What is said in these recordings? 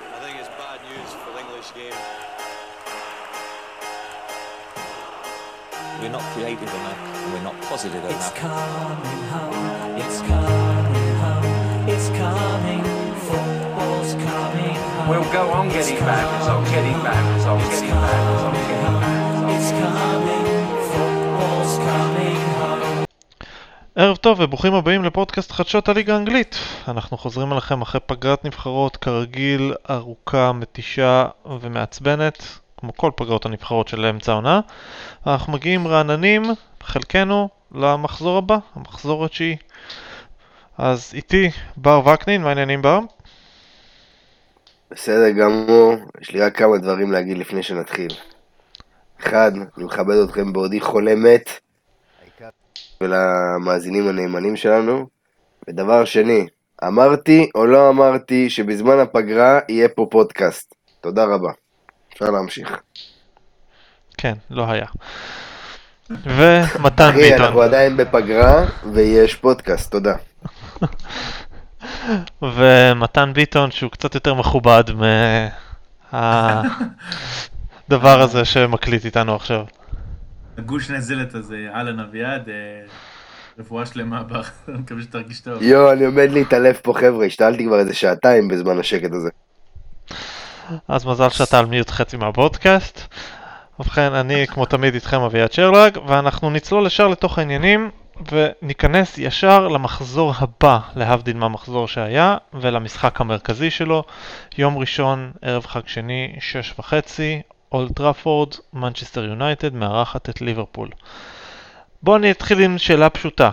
I think it's bad news for the English game. We're not creative enough, and we're not positive It's enough. coming home, it's coming home, it's coming, football's coming home. We'll go on It's getting bad results, getting bad results, It's getting bad results, getting bad results. It's coming, ערב טוב וברוכים הבאים לפודקאסט חדשות הליגה האנגלית. אנחנו חוזרים אליכם אחרי פגרת נבחרות, כרגיל ארוכה, מתישה ומעצבנת, כמו כל פגרות הנבחרות של אמצע העונה. אנחנו מגיעים רעננים, חלקנו, למחזור הבא, המחזור התשיעי. אז איתי בר וקנין, מה העניינים בר? בסדר גמור, יש לי רק כמה דברים להגיד לפני שנתחיל. אחד, אני מכבד אתכם בעודי חולה מת, ולמאזינים הנאמנים שלנו. ודבר שני, אמרתי או לא אמרתי שבזמן הפגרה יהיה פה פודקאסט. תודה רבה. אפשר להמשיך. כן, לא היה. ומתן אחי, ביטון. אנחנו עדיין בפגרה, ויש פודקאסט, תודה. ומתן ביטון שהוא קצת יותר מכובד מהדבר הזה שמקליט איתנו עכשיו. הגוש נזלת הזה, אהלן אביעד, אה, רפואה שלמה, אני מקווה שתרגיש טוב. יואו, אני עומד להתעלף פה חבר'ה, השתעלתי כבר איזה שעתיים בזמן השקט הזה. אז מזל שאתה על מיוט חצי מהפודקאסט. ובכן, אני כמו תמיד איתכם אביעד שרלג, ואנחנו נצלול ישר לתוך העניינים, וניכנס ישר למחזור הבא, להבדיל מהמחזור שהיה, ולמשחק המרכזי שלו, יום ראשון, ערב חג שני, שש וחצי, אולד טראפורד, מנצ'סטר יונייטד מארחת את ליברפול. בואו אני אתחיל עם שאלה פשוטה.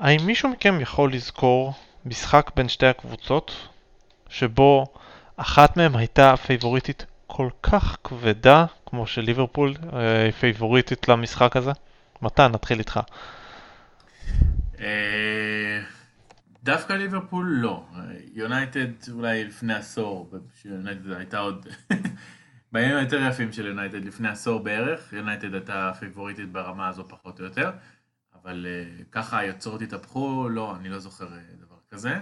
האם מישהו מכם יכול לזכור משחק בין שתי הקבוצות, שבו אחת מהן הייתה פייבוריטית כל כך כבדה, כמו שליברפול אה, היא פייבוריטית למשחק הזה? מתן, נתחיל איתך. אה, דווקא ליברפול לא. אה, יונייטד אולי לפני עשור, שיונייטד הייתה עוד... בימים היותר יפים של יונייטד לפני עשור בערך, יונייטד הייתה פייבוריטית ברמה הזו פחות או יותר, אבל אה, ככה היוצרות התהפכו, לא, אני לא זוכר אה, דבר כזה.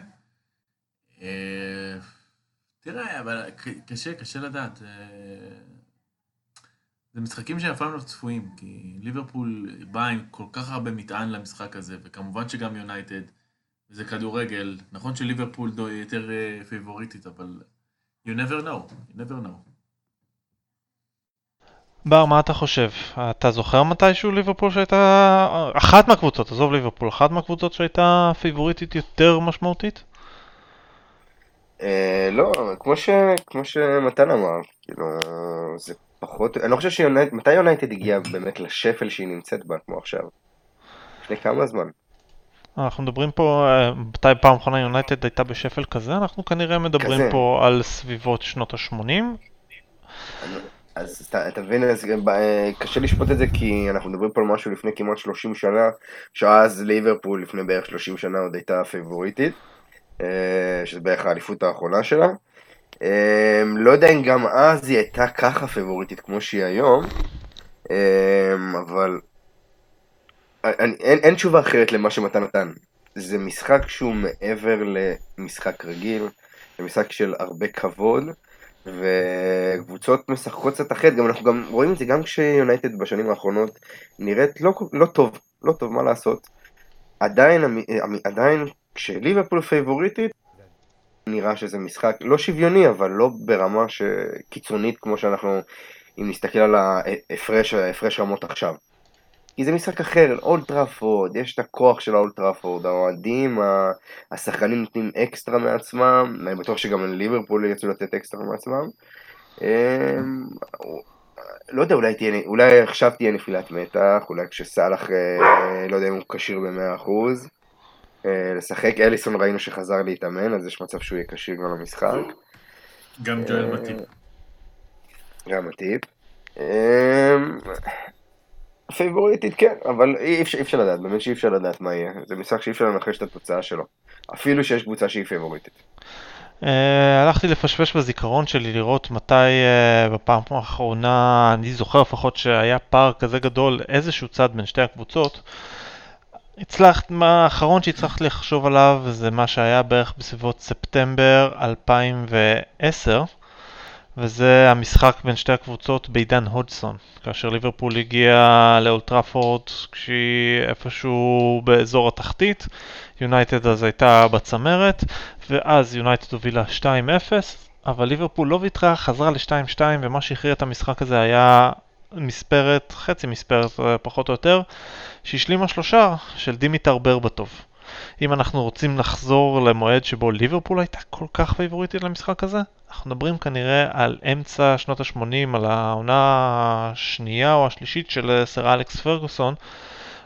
אה, תראה, אבל קשה, קשה לדעת. זה משחקים שאף פעם לא צפויים, כי ליברפול באה עם כל כך הרבה מטען למשחק הזה, וכמובן שגם יונייטד, זה כדורגל. נכון שליברפול יותר פייבוריטית, אבל you never know, you never know. בר, מה אתה חושב? אתה זוכר מתישהו ליברפול שהייתה... אחת מהקבוצות, עזוב ליברפול, אחת מהקבוצות שהייתה פייבוריטית יותר משמעותית? אה, לא, כמו, ש, כמו שמתן אמר, כאילו, זה פחות, אני לא חושב שיונייטד, מתי יונייטד הגיעה באמת לשפל שהיא נמצאת בה, כמו עכשיו? לפני כמה זמן? אנחנו מדברים פה, אה, מתי פעם אחרונה יונייטד הייתה בשפל כזה? אנחנו כנראה מדברים כזה. פה על סביבות שנות ה-80. אז אתה, אתה מבין, אז אה, קשה לשפוט את זה כי אנחנו מדברים פה על משהו לפני כמעט 30 שנה, שאז ליברפול לפני בערך 30 שנה עוד הייתה פייבוריטית, אה, שזה בערך האליפות האחרונה שלה. אה, לא יודע אם גם אז היא הייתה ככה פייבוריטית כמו שהיא היום, אבל אני, אין, אין תשובה אחרת למה שמתן נתן. זה משחק שהוא מעבר למשחק רגיל, זה משחק של הרבה כבוד. וקבוצות משחקות קצת אחרת, גם אנחנו גם רואים את זה גם כשיונייטד בשנים האחרונות נראית לא, לא טוב, לא טוב, מה לעשות. עדיין, עדיין כשליברפול פייבוריטית, נראה שזה משחק לא שוויוני, אבל לא ברמה. קיצונית כמו שאנחנו, אם נסתכל על ההפרש רמות עכשיו. כי זה משחק אחר, אולד טראפורד, יש את הכוח של האולד טראפורד, האוהדים, השחקנים נותנים אקסטרה מעצמם, אני בטוח שגם ליברפול יצאו לתת אקסטרה מעצמם. אמ, לא יודע, אולי, תהיה, אולי עכשיו תהיה נפילת מתח, אולי כשסאלח, אה, לא יודע אם הוא כשיר ב-100% אה, לשחק, אליסון ראינו שחזר להתאמן, אז יש מצב שהוא יהיה כשיר גם למשחק. גם ג'ואל מתאים. גם הטיפ. פייבוריטית כן, אבל אי אפשר, אי אפשר לדעת, באמת שאי אפשר לדעת מה יהיה. זה משחק שאי אפשר לנחש את התוצאה שלו. אפילו שיש קבוצה שהיא פייבוריטית. Uh, הלכתי לפשפש בזיכרון שלי לראות מתי uh, בפעם האחרונה, אני זוכר לפחות שהיה פער כזה גדול, איזשהו צד בין שתי הקבוצות. הצלחת, מה האחרון שהצלחת לחשוב עליו זה מה שהיה בערך בסביבות ספטמבר 2010 וזה המשחק בין שתי הקבוצות בעידן הודסון כאשר ליברפול הגיעה לאולד טראפורד כשהיא איפשהו באזור התחתית יונייטד אז הייתה בצמרת ואז יונייטד הובילה 2-0 אבל ליברפול לא ויתרה, חזרה ל-2-2 ומה שהכריע את המשחק הזה היה מספרת, חצי מספרת אה, פחות או יותר, שהשלימה שלושער של דימיטר ברבטוב. אם אנחנו רוצים לחזור למועד שבו ליברפול הייתה כל כך פייבוריטית למשחק הזה, אנחנו מדברים כנראה על אמצע שנות ה-80, על העונה השנייה או השלישית של אה, סר אלכס פרגוסון,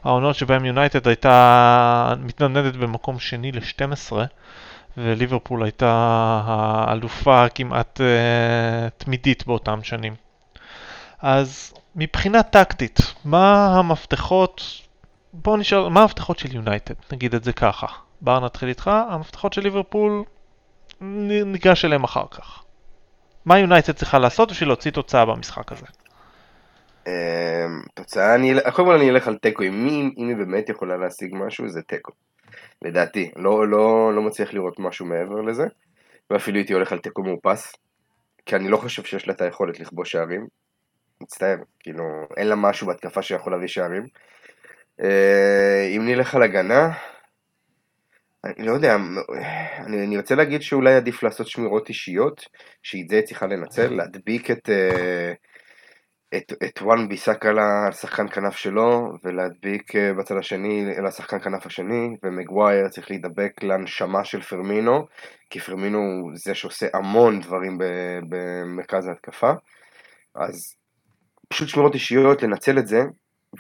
העונות שבהם יונייטד הייתה מתנדנדת במקום שני ל-12, וליברפול הייתה האלופה כמעט uh, תמידית באותם שנים. אז מבחינה טקטית, מה המפתחות, בואו נשאל, מה המפתחות של יונייטד, נגיד את זה ככה. בר נתחיל איתך, המפתחות של ליברפול, ניגש אליהם אחר כך. מה יונייטד צריכה לעשות בשביל להוציא תוצאה במשחק הזה? אמ, תוצאה, אני, קודם כל אני אלך על תיקו, אם היא באמת יכולה להשיג משהו זה תיקו. לדעתי, לא, לא, לא מצליח לראות משהו מעבר לזה, ואפילו הייתי הולך על תיקו מאופס, כי אני לא חושב שיש לה את היכולת לכבוש שערים. מצטער, כאילו, אין לה משהו בהתקפה שיכול להביא שערים. אה, אם נלך על הגנה, אני לא יודע, אני, אני רוצה להגיד שאולי עדיף לעשות שמירות אישיות, שאת זה צריכה לנצל, להדביק את, אה, את, את וואן ביסאקה לשחקן כנף שלו, ולהדביק אה, בצד השני לשחקן כנף השני, ומגווייר צריך להידבק לנשמה של פרמינו, כי פרמינו הוא זה שעושה המון דברים במרכז ההתקפה. אז פשוט שמירות אישיות, לנצל את זה,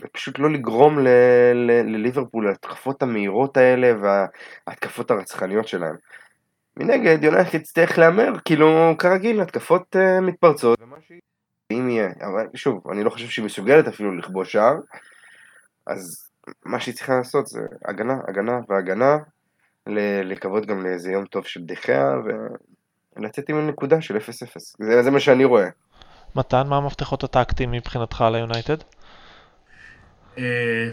ופשוט לא לגרום לליברפול להתקפות המהירות האלה וההתקפות הרצחניות שלהם. מנגד, יונייטד יצטרך להמר, כאילו, כרגיל, התקפות uh, מתפרצות, ומה שהיא... אם יהיה, אבל שוב, אני לא חושב שהיא מסוגלת אפילו לכבוש שער, אז מה שהיא צריכה לעשות זה הגנה, הגנה והגנה, לקוות גם לאיזה יום טוב של דחיה, ולצאת עם נקודה של 0-0. זה, זה מה שאני רואה. מתן, מה המפתחות הטקטיים מבחינתך ליונייטד? אה,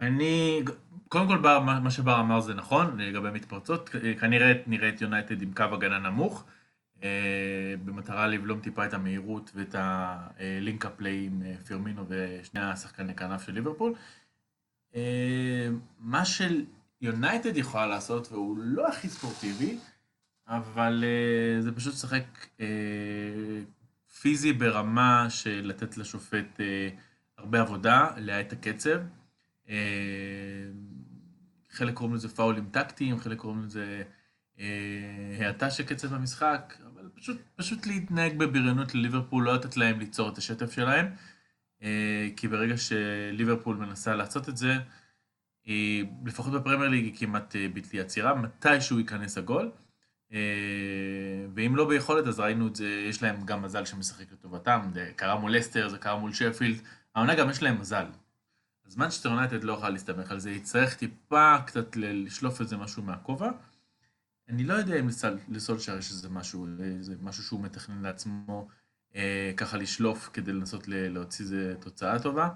אני, קודם כל בר, מה שבר אמר זה נכון לגבי מתפרצות, כנראה נראה את יונייטד עם קו הגנה נמוך, אה, במטרה לבלום טיפה את המהירות ואת הלינק הפליי עם אה, פירמינו ושני השחקני כנף של ליברפול. מה שיונייטד יכולה לעשות, והוא לא הכי ספורטיבי, אבל זה פשוט לשחק פיזי ברמה של לתת לשופט אה, הרבה עבודה, להאט הקצב. אה, חלק קוראים לזה פאולים טקטיים, חלק קוראים לזה אה, האטה של קצב המשחק, אבל פשוט, פשוט להתנהג בבריונות לליברפול, לא לתת להם ליצור את השטף שלהם, אה, כי ברגע שליברפול מנסה לעשות את זה, היא, לפחות בפרמייר ליג היא כמעט בלתי עצירה, מתי שהוא ייכנס הגול. ואם לא ביכולת, אז ראינו את זה, יש להם גם מזל שמשחק לטובתם, זה קרה מול לסטר, זה קרה מול שפילד, העונה גם יש להם מזל. אז מנצ'סטר יונייטד לא יכולה להסתמך על זה, יצטרך טיפה קצת לשלוף איזה משהו מהכובע. אני לא יודע אם לסולשר יש איזה משהו, איזה משהו שהוא מתכנן לעצמו אה, ככה לשלוף כדי לנסות להוציא איזה תוצאה טובה.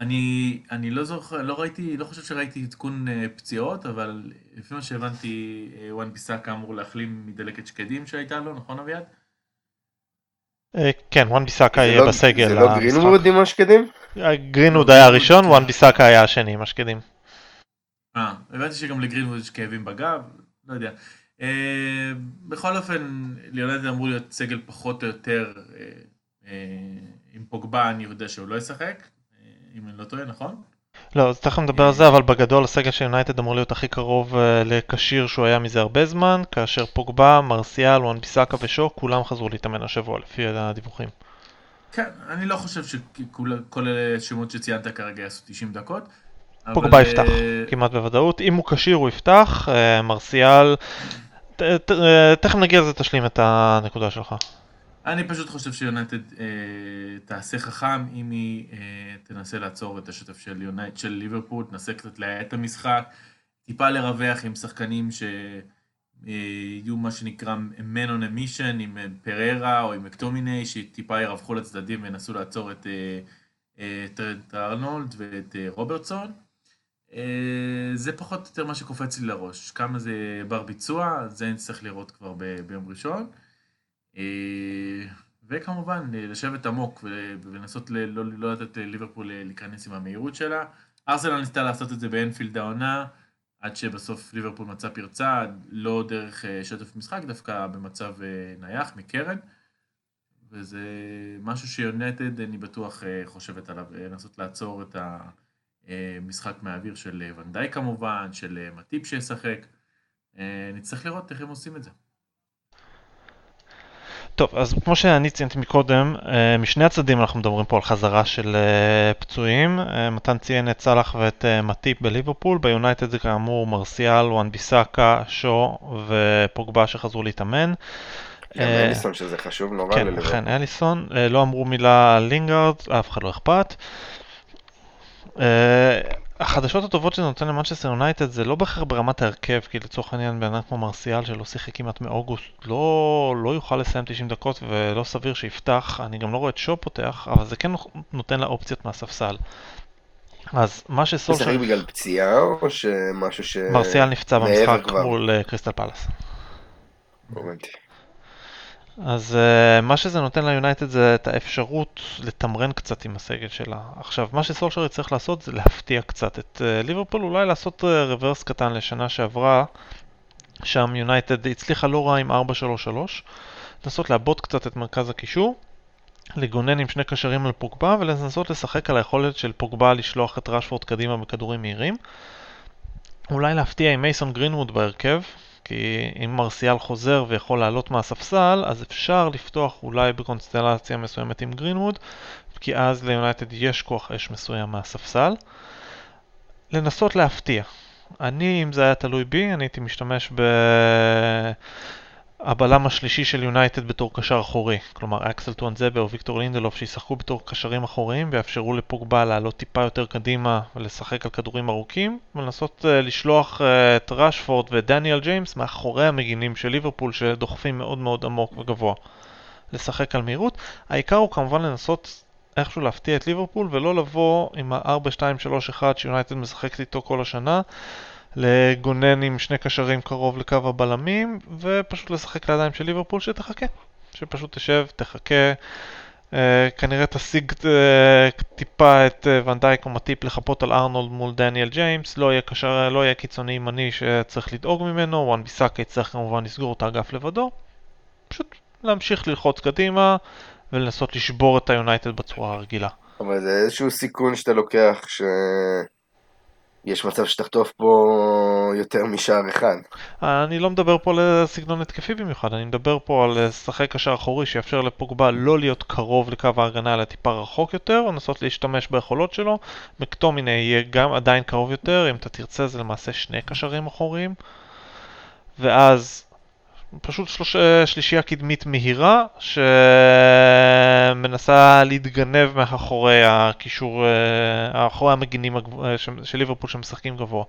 אני, אני לא זוכר, לא ראיתי, לא חושב שראיתי עדכון אה, פציעות, אבל לפי מה שהבנתי, אה, וואן ביסאקה אמור להחלים מדלקת שקדים שהייתה לו, נכון אביעד? אה, כן, וואן ביסאקה יהיה לא, בסגל. זה לא גרינווד עם השקדים? גרינווד היה הראשון, וואן ביסאקה היה השני עם השקדים. אה, הבנתי שגם לגרינווד יש כאבים בגב, לא יודע. אה, בכל אופן, ליונייטד אמור להיות סגל פחות או יותר אה, uh, עם פוגבה, אני יודע שהוא לא ישחק. אם אני לא טועה, נכון? לא, אז תכף נדבר על זה, אבל בגדול הסגל של יונייטד אמור להיות הכי קרוב uh, לכשיר שהוא היה מזה הרבה זמן, כאשר פוגבה, מרסיאל, וואן ביסאקה ושו, כולם חזרו להתאמן השבוע לפי הדיווחים. כן, אני לא חושב שכל השמות שציינת כרגע יעשו 90 דקות. פוגבה אבל... יפתח, כמעט בוודאות. אם הוא כשיר הוא יפתח, uh, מרסיאל... תכף נגיע לזה, תשלים את הנקודה שלך. אני פשוט חושב שיונייטד אה, תעשה חכם אם היא אה, תנסה לעצור את השטף של יונייטד, של ליברפול, תנסה קצת להאט את המשחק, טיפה לרווח עם שחקנים שיהיו אה, מה שנקרא man on a mission עם אה, פררה או עם מקטומיני, שטיפה ירווחו לצדדים וינסו לעצור את אה, אה, טרנט ארנולד ואת אה, רוברטסון. אה, זה פחות או יותר מה שקופץ לי לראש. כמה זה בר ביצוע, זה נצטרך לראות כבר ביום ראשון. אה, וכמובן, אה, לשבת עמוק ול- ולנסות לא, לא לתת לליברפול אה, להיכנס עם המהירות שלה. ארסנל ניסתה לעשות את זה באנפילד העונה, עד שבסוף ליברפול מצא פרצה, לא דרך שטף משחק, דווקא במצב נייח מקרן. וזה משהו שיונטד, אני בטוח חושבת עליו, לנסות לעצור את המשחק מהאוויר של ונדאי כמובן, של מטיפ שישחק. נצטרך לראות איך הם עושים את זה. טוב, אז כמו שאני ציינתי מקודם, אה, משני הצדדים אנחנו מדברים פה על חזרה של אה, פצועים. אה, מתן ציין את סאלח ואת מטיפ בליברפול, ביונייטד זה כאמור מרסיאל, וואן ביסאקה, שו ופוגבה שחזרו להתאמן. גם אה, אליסון שזה חשוב נורא כן, לליברפול. אכן אליסון, לא אמרו מילה על לינגארד, אף אחד לא אכפת. החדשות הטובות שזה נותן למנצ'סטר יונייטד זה לא בהכרח ברמת ההרכב, כי לצורך העניין בן אדם כמו מרסיאל שלא שיחק כמעט מאוגוסט לא, לא יוכל לסיים 90 דקות ולא סביר שיפתח, אני גם לא רואה את שו פותח, אבל זה כן נותן לה אופציות מהספסל. אז מה הוא שסולשר... שיחק בגלל פציעה או שמשהו ש... מרסיאל נפצע במשחק? מול אה, קריסטל פלאס. הבנתי. אז אה, מה שזה נותן ליונייטד זה את האפשרות לתמרן קצת עם הסגל שלה. עכשיו, מה שסולשר יצטרך לעשות זה להפתיע קצת את אה, ליברפול, אולי לעשות אה, רוורס קטן לשנה שעברה, שם יונייטד הצליחה לא רע עם 4-3-3, לנסות לעבוד קצת את מרכז הקישור, לגונן עם שני קשרים על פוגבה ולנסות לשחק על היכולת של פוגבה לשלוח את רשפורד קדימה בכדורים מהירים. אולי להפתיע עם מייסון גרינווד בהרכב, כי אם מרסיאל חוזר ויכול לעלות מהספסל, אז אפשר לפתוח אולי בקונסטלציה מסוימת עם גרינווד, כי אז ליונייטד יש כוח אש מסוים מהספסל. לנסות להפתיע. אני, אם זה היה תלוי בי, אני הייתי משתמש הבלם השלישי של יונייטד בתור קשר אחורי. כלומר, אקסל טואנזבה או ויקטור לינדלוף שישחקו בתור קשרים אחוריים ויאפשרו לפוגבה לעלות טיפה יותר קדימה ולשחק על כדורים ארוכים ולנסות uh, לשלוח uh, את ראשפורד ודניאל ג'יימס מאחורי המגינים של ליברפול שדוחפים מאוד מאוד עמוק וגבוה. לשחק על מהירות. העיקר הוא כמובן לנסות איכשהו להפתיע את ליברפול ולא לבוא עם ה-4-2-3-1 שיונייטד משחקת איתו כל השנה. לגונן עם שני קשרים קרוב לקו הבלמים, ופשוט לשחק לידיים של ליברפול שתחכה. שפשוט תשב, תחכה, אה, כנראה תסיג אה, טיפה את אה, ונדייק או מטיפ לחפות על ארנולד מול דניאל ג'יימס, לא יהיה, קשר, לא יהיה קיצוני ימני שצריך לדאוג ממנו, וואן ביסאקה יצטרך כמובן לסגור את האגף לבדו. פשוט להמשיך ללחוץ קדימה ולנסות לשבור את היונייטד בצורה הרגילה. אבל זה איזשהו סיכון שאתה לוקח ש... יש מצב שתחטוף פה יותר משער אחד. אני לא מדבר פה על סגנון התקפי במיוחד, אני מדבר פה על לשחק קשר אחורי שיאפשר לפוגבה לא להיות קרוב לקו ההגנה אלא טיפה רחוק יותר, לנסות להשתמש ביכולות שלו. מקטומיני יהיה גם עדיין קרוב יותר, אם אתה תרצה זה למעשה שני קשרים אחוריים. ואז פשוט שלוש... שלישייה קדמית מהירה שמנסה להתגנב מאחורי הקישור, מאחורי המגינים הגב... של ליברפול שמשחקים גבוה.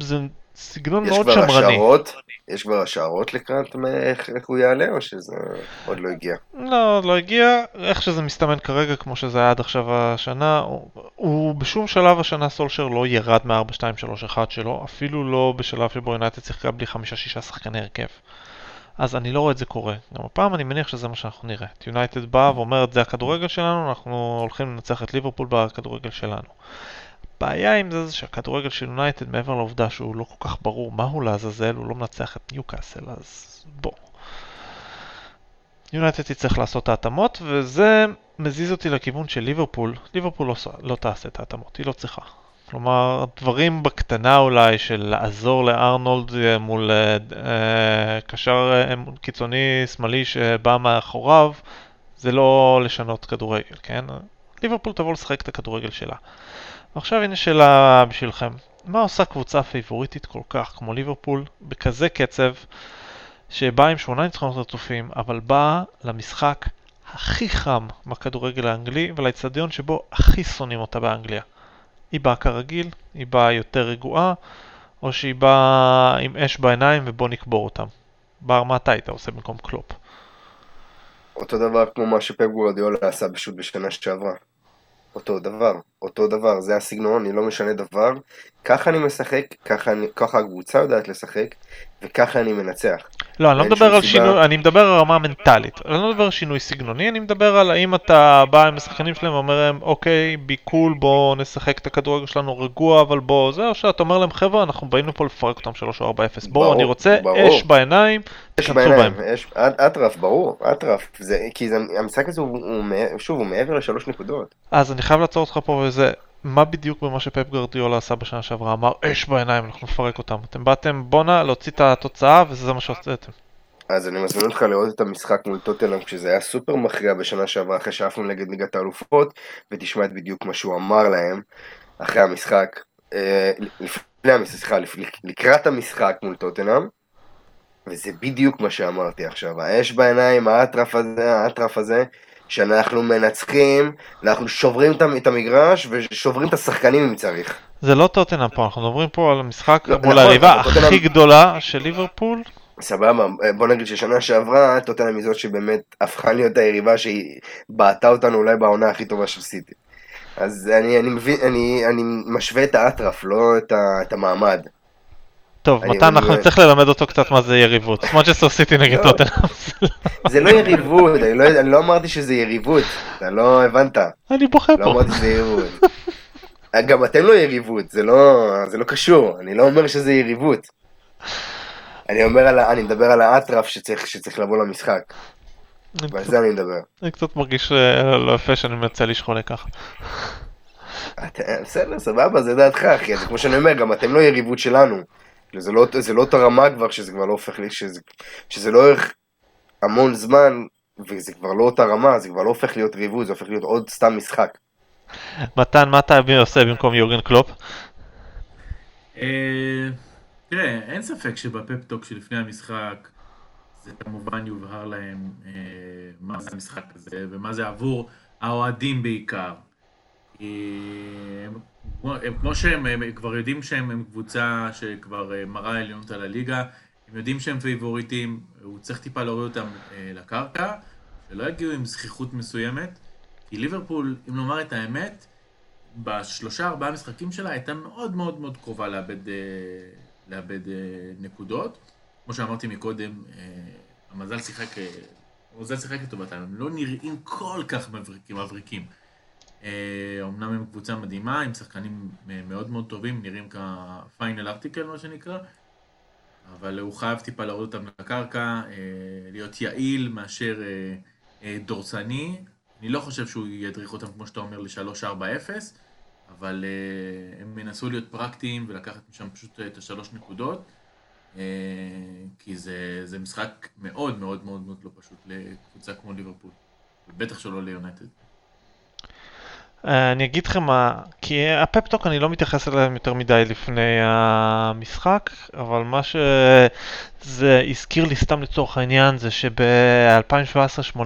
זה סגנון מאוד שמרני. השערות? יש כבר השערות לקראת איך, איך הוא יעלה או שזה עוד לא הגיע? לא, לא הגיע. איך שזה מסתמן כרגע, כמו שזה היה עד עכשיו השנה, הוא, הוא בשום שלב השנה סולשר לא ירד מה-4-2-3-1 שלו, אפילו לא בשלב שבו יונייטד שיחקה בלי חמישה-שישה שחקני הרכב. אז אני לא רואה את זה קורה. גם הפעם אני מניח שזה מה שאנחנו נראה. יונייטד באה ואומרת זה הכדורגל שלנו, אנחנו הולכים לנצח את ליברפול בכדורגל שלנו. הבעיה עם זה זה שהכדורגל של יונייטד, מעבר לעובדה שהוא לא כל כך ברור מהו לעזאזל, הוא לא מנצח את ניוקאסל, אז בוא. יונייטד תצטרך לעשות את ההתאמות, וזה מזיז אותי לכיוון של ליברפול. ליברפול לא, לא תעשה את ההתאמות, היא לא צריכה. כלומר, דברים בקטנה אולי של לעזור לארנולד מול אה, קשר אה, קיצוני שמאלי שבא מאחוריו, זה לא לשנות כדורגל, כן? ליברפול תבוא לשחק את הכדורגל שלה. עכשיו הנה שאלה בשבילכם, מה עושה קבוצה פייבוריטית כל כך כמו ליברפול בכזה קצב שבאה עם שמונה ניצחונות רצופים, אבל באה למשחק הכי חם בכדורגל האנגלי ולאצטדיון שבו הכי שונאים אותה באנגליה? היא באה כרגיל, היא באה יותר רגועה, או שהיא באה עם אש בעיניים ובוא נקבור אותם. בר, מה אתה היית עושה במקום קלופ? אותו דבר כמו מה שפפ עשה פשוט בשנה שעברה. אותו דבר, אותו דבר, זה הסגנון, אני לא משנה דבר. ככה אני משחק, ככה, אני, ככה הקבוצה יודעת לשחק, וככה אני מנצח. לא, אני לא מדבר על סיבה. שינוי, אני מדבר על רמה מנטלית. אני לא מדבר על שינוי סגנוני, אני מדבר על האם אתה בא עם השחקנים שלהם ואומר להם, אוקיי, be cool, בואו נשחק את הכדורגל שלנו רגוע, אבל בואו זה, או שאתה אומר להם, חבר'ה, אנחנו באים לפה לפרק אותם 3 או 4-0. בואו, אני רוצה ברור. אש בעיניים, תכנסו בעיניים, אטרף, ברור, אטרף, זה, כי זה, המשחק הזה הוא, הוא, שוב, הוא מעבר לשלוש נקודות. אז אני חייב לעצור אותך פה וזה, מה בדיוק במה שפפ גרדיולה עשה בשנה שעברה? אמר, אש בעיניים, אנחנו נפרק אותם. אתם באתם, בואנה, להוציא את התוצאה, וזה מה שעשיתם. אז אני מזמין אותך לראות את המשחק מול טוטנאם כשזה היה סופר מכריע בשנה שעברה אחרי שעפנו נגד ליגת האלופות ותשמע את בדיוק מה שהוא אמר להם אחרי המשחק, אה, לפני המשחק, סליחה, לקראת המשחק מול טוטנאם וזה בדיוק מה שאמרתי עכשיו, האש בעיניים, האטרף הזה, האטרף הזה שאנחנו מנצחים, אנחנו שוברים את המ- את המגרש ושוברים את השחקנים אם צריך. זה לא טוטנאם פה, אנחנו מדברים פה על המשחק לא, מול נכון, היריבה אבל הכי טוטנהאם- גדולה של ליברפול. סבבה, בוא נגיד ששנה שעברה טוטנאם היא זאת שבאמת הפכה להיות היריבה שהיא בעטה אותנו אולי בעונה הכי טובה של סיטי. אז אני, אני מבין, אני, אני משווה את האטרף, לא את, ה, את המעמד. טוב, מתן, אנחנו נצטרך ללמד אותו קצת מה זה יריבות. מנצ'סטר סיטי נגד לא. טוטנאם. זה לא יריבות, אני לא, אני לא אמרתי שזה יריבות, אתה לא הבנת, אני בוכה לא פה. אמרתי שזה יריבות. גם אתם לא יריבות, זה לא, זה לא קשור, אני לא אומר שזה יריבות. אני אומר על, אני מדבר על האטרף שצריך, שצריך לבוא למשחק, ועל זה אני מדבר. אני קצת מרגיש אה, לא יפה שאני מציע לשחולה ככה. אתה- בסדר, סבבה, זה דעתך, אחי. זה כמו שאני אומר, גם אתם לא יריבות שלנו. כאילו, זה לא, זה לא אותה רמה כבר, שזה כבר לא הופך לי, שזה, שזה לא ערך המון זמן, וזה כבר לא אותה רמה, זה כבר לא הופך להיות ריבות, זה הופך להיות עוד סתם משחק. מתן, מה אתה עושה במקום יורגן קלופ? אה, תראה, אין ספק שבפפטוק שלפני המשחק זה כמובן יובהר להם אה, מה זה המשחק הזה ומה זה עבור האוהדים בעיקר. אה, כמו- הם, כמו שהם הם כבר יודעים שהם הם קבוצה שכבר אה, מראה עליונות על הליגה, הם יודעים שהם פייבוריטים, הוא צריך טיפה להוריד אותם אה, לקרקע, שלא יגיעו עם זכיחות מסוימת, כי ליברפול, אם לומר את האמת, בשלושה ארבעה משחקים שלה הייתה מאוד מאוד מאוד קרובה לאבד, אה, לאבד אה, נקודות. כמו שאמרתי מקודם, אה, המזל שיחק, אה, המזל שיחק לטובתם, הם לא נראים כל כך מבריקים. מבריקים. אה, אמנם הם קבוצה מדהימה, עם שחקנים אה, מאוד מאוד טובים, נראים כפיינל ארטיקל מה שנקרא, אבל הוא חייב טיפה להוריד אותם לקרקע, אה, להיות יעיל מאשר אה, אה, דורסני. אני לא חושב שהוא ידריך אותם, כמו שאתה אומר, ל-3-4-0, אבל אה, הם ינסו להיות פרקטיים ולקחת משם פשוט אה, את השלוש נקודות, אה, כי זה, זה משחק מאוד מאוד מאוד מאוד לא פשוט לקבוצה כמו ליברפול, ובטח שלא ליונטד. אה, אני אגיד לכם מה, כי הפפטוק אני לא מתייחס אליהם יותר מדי לפני המשחק, אבל מה שזה הזכיר לי סתם לצורך העניין זה שב-2017-2018,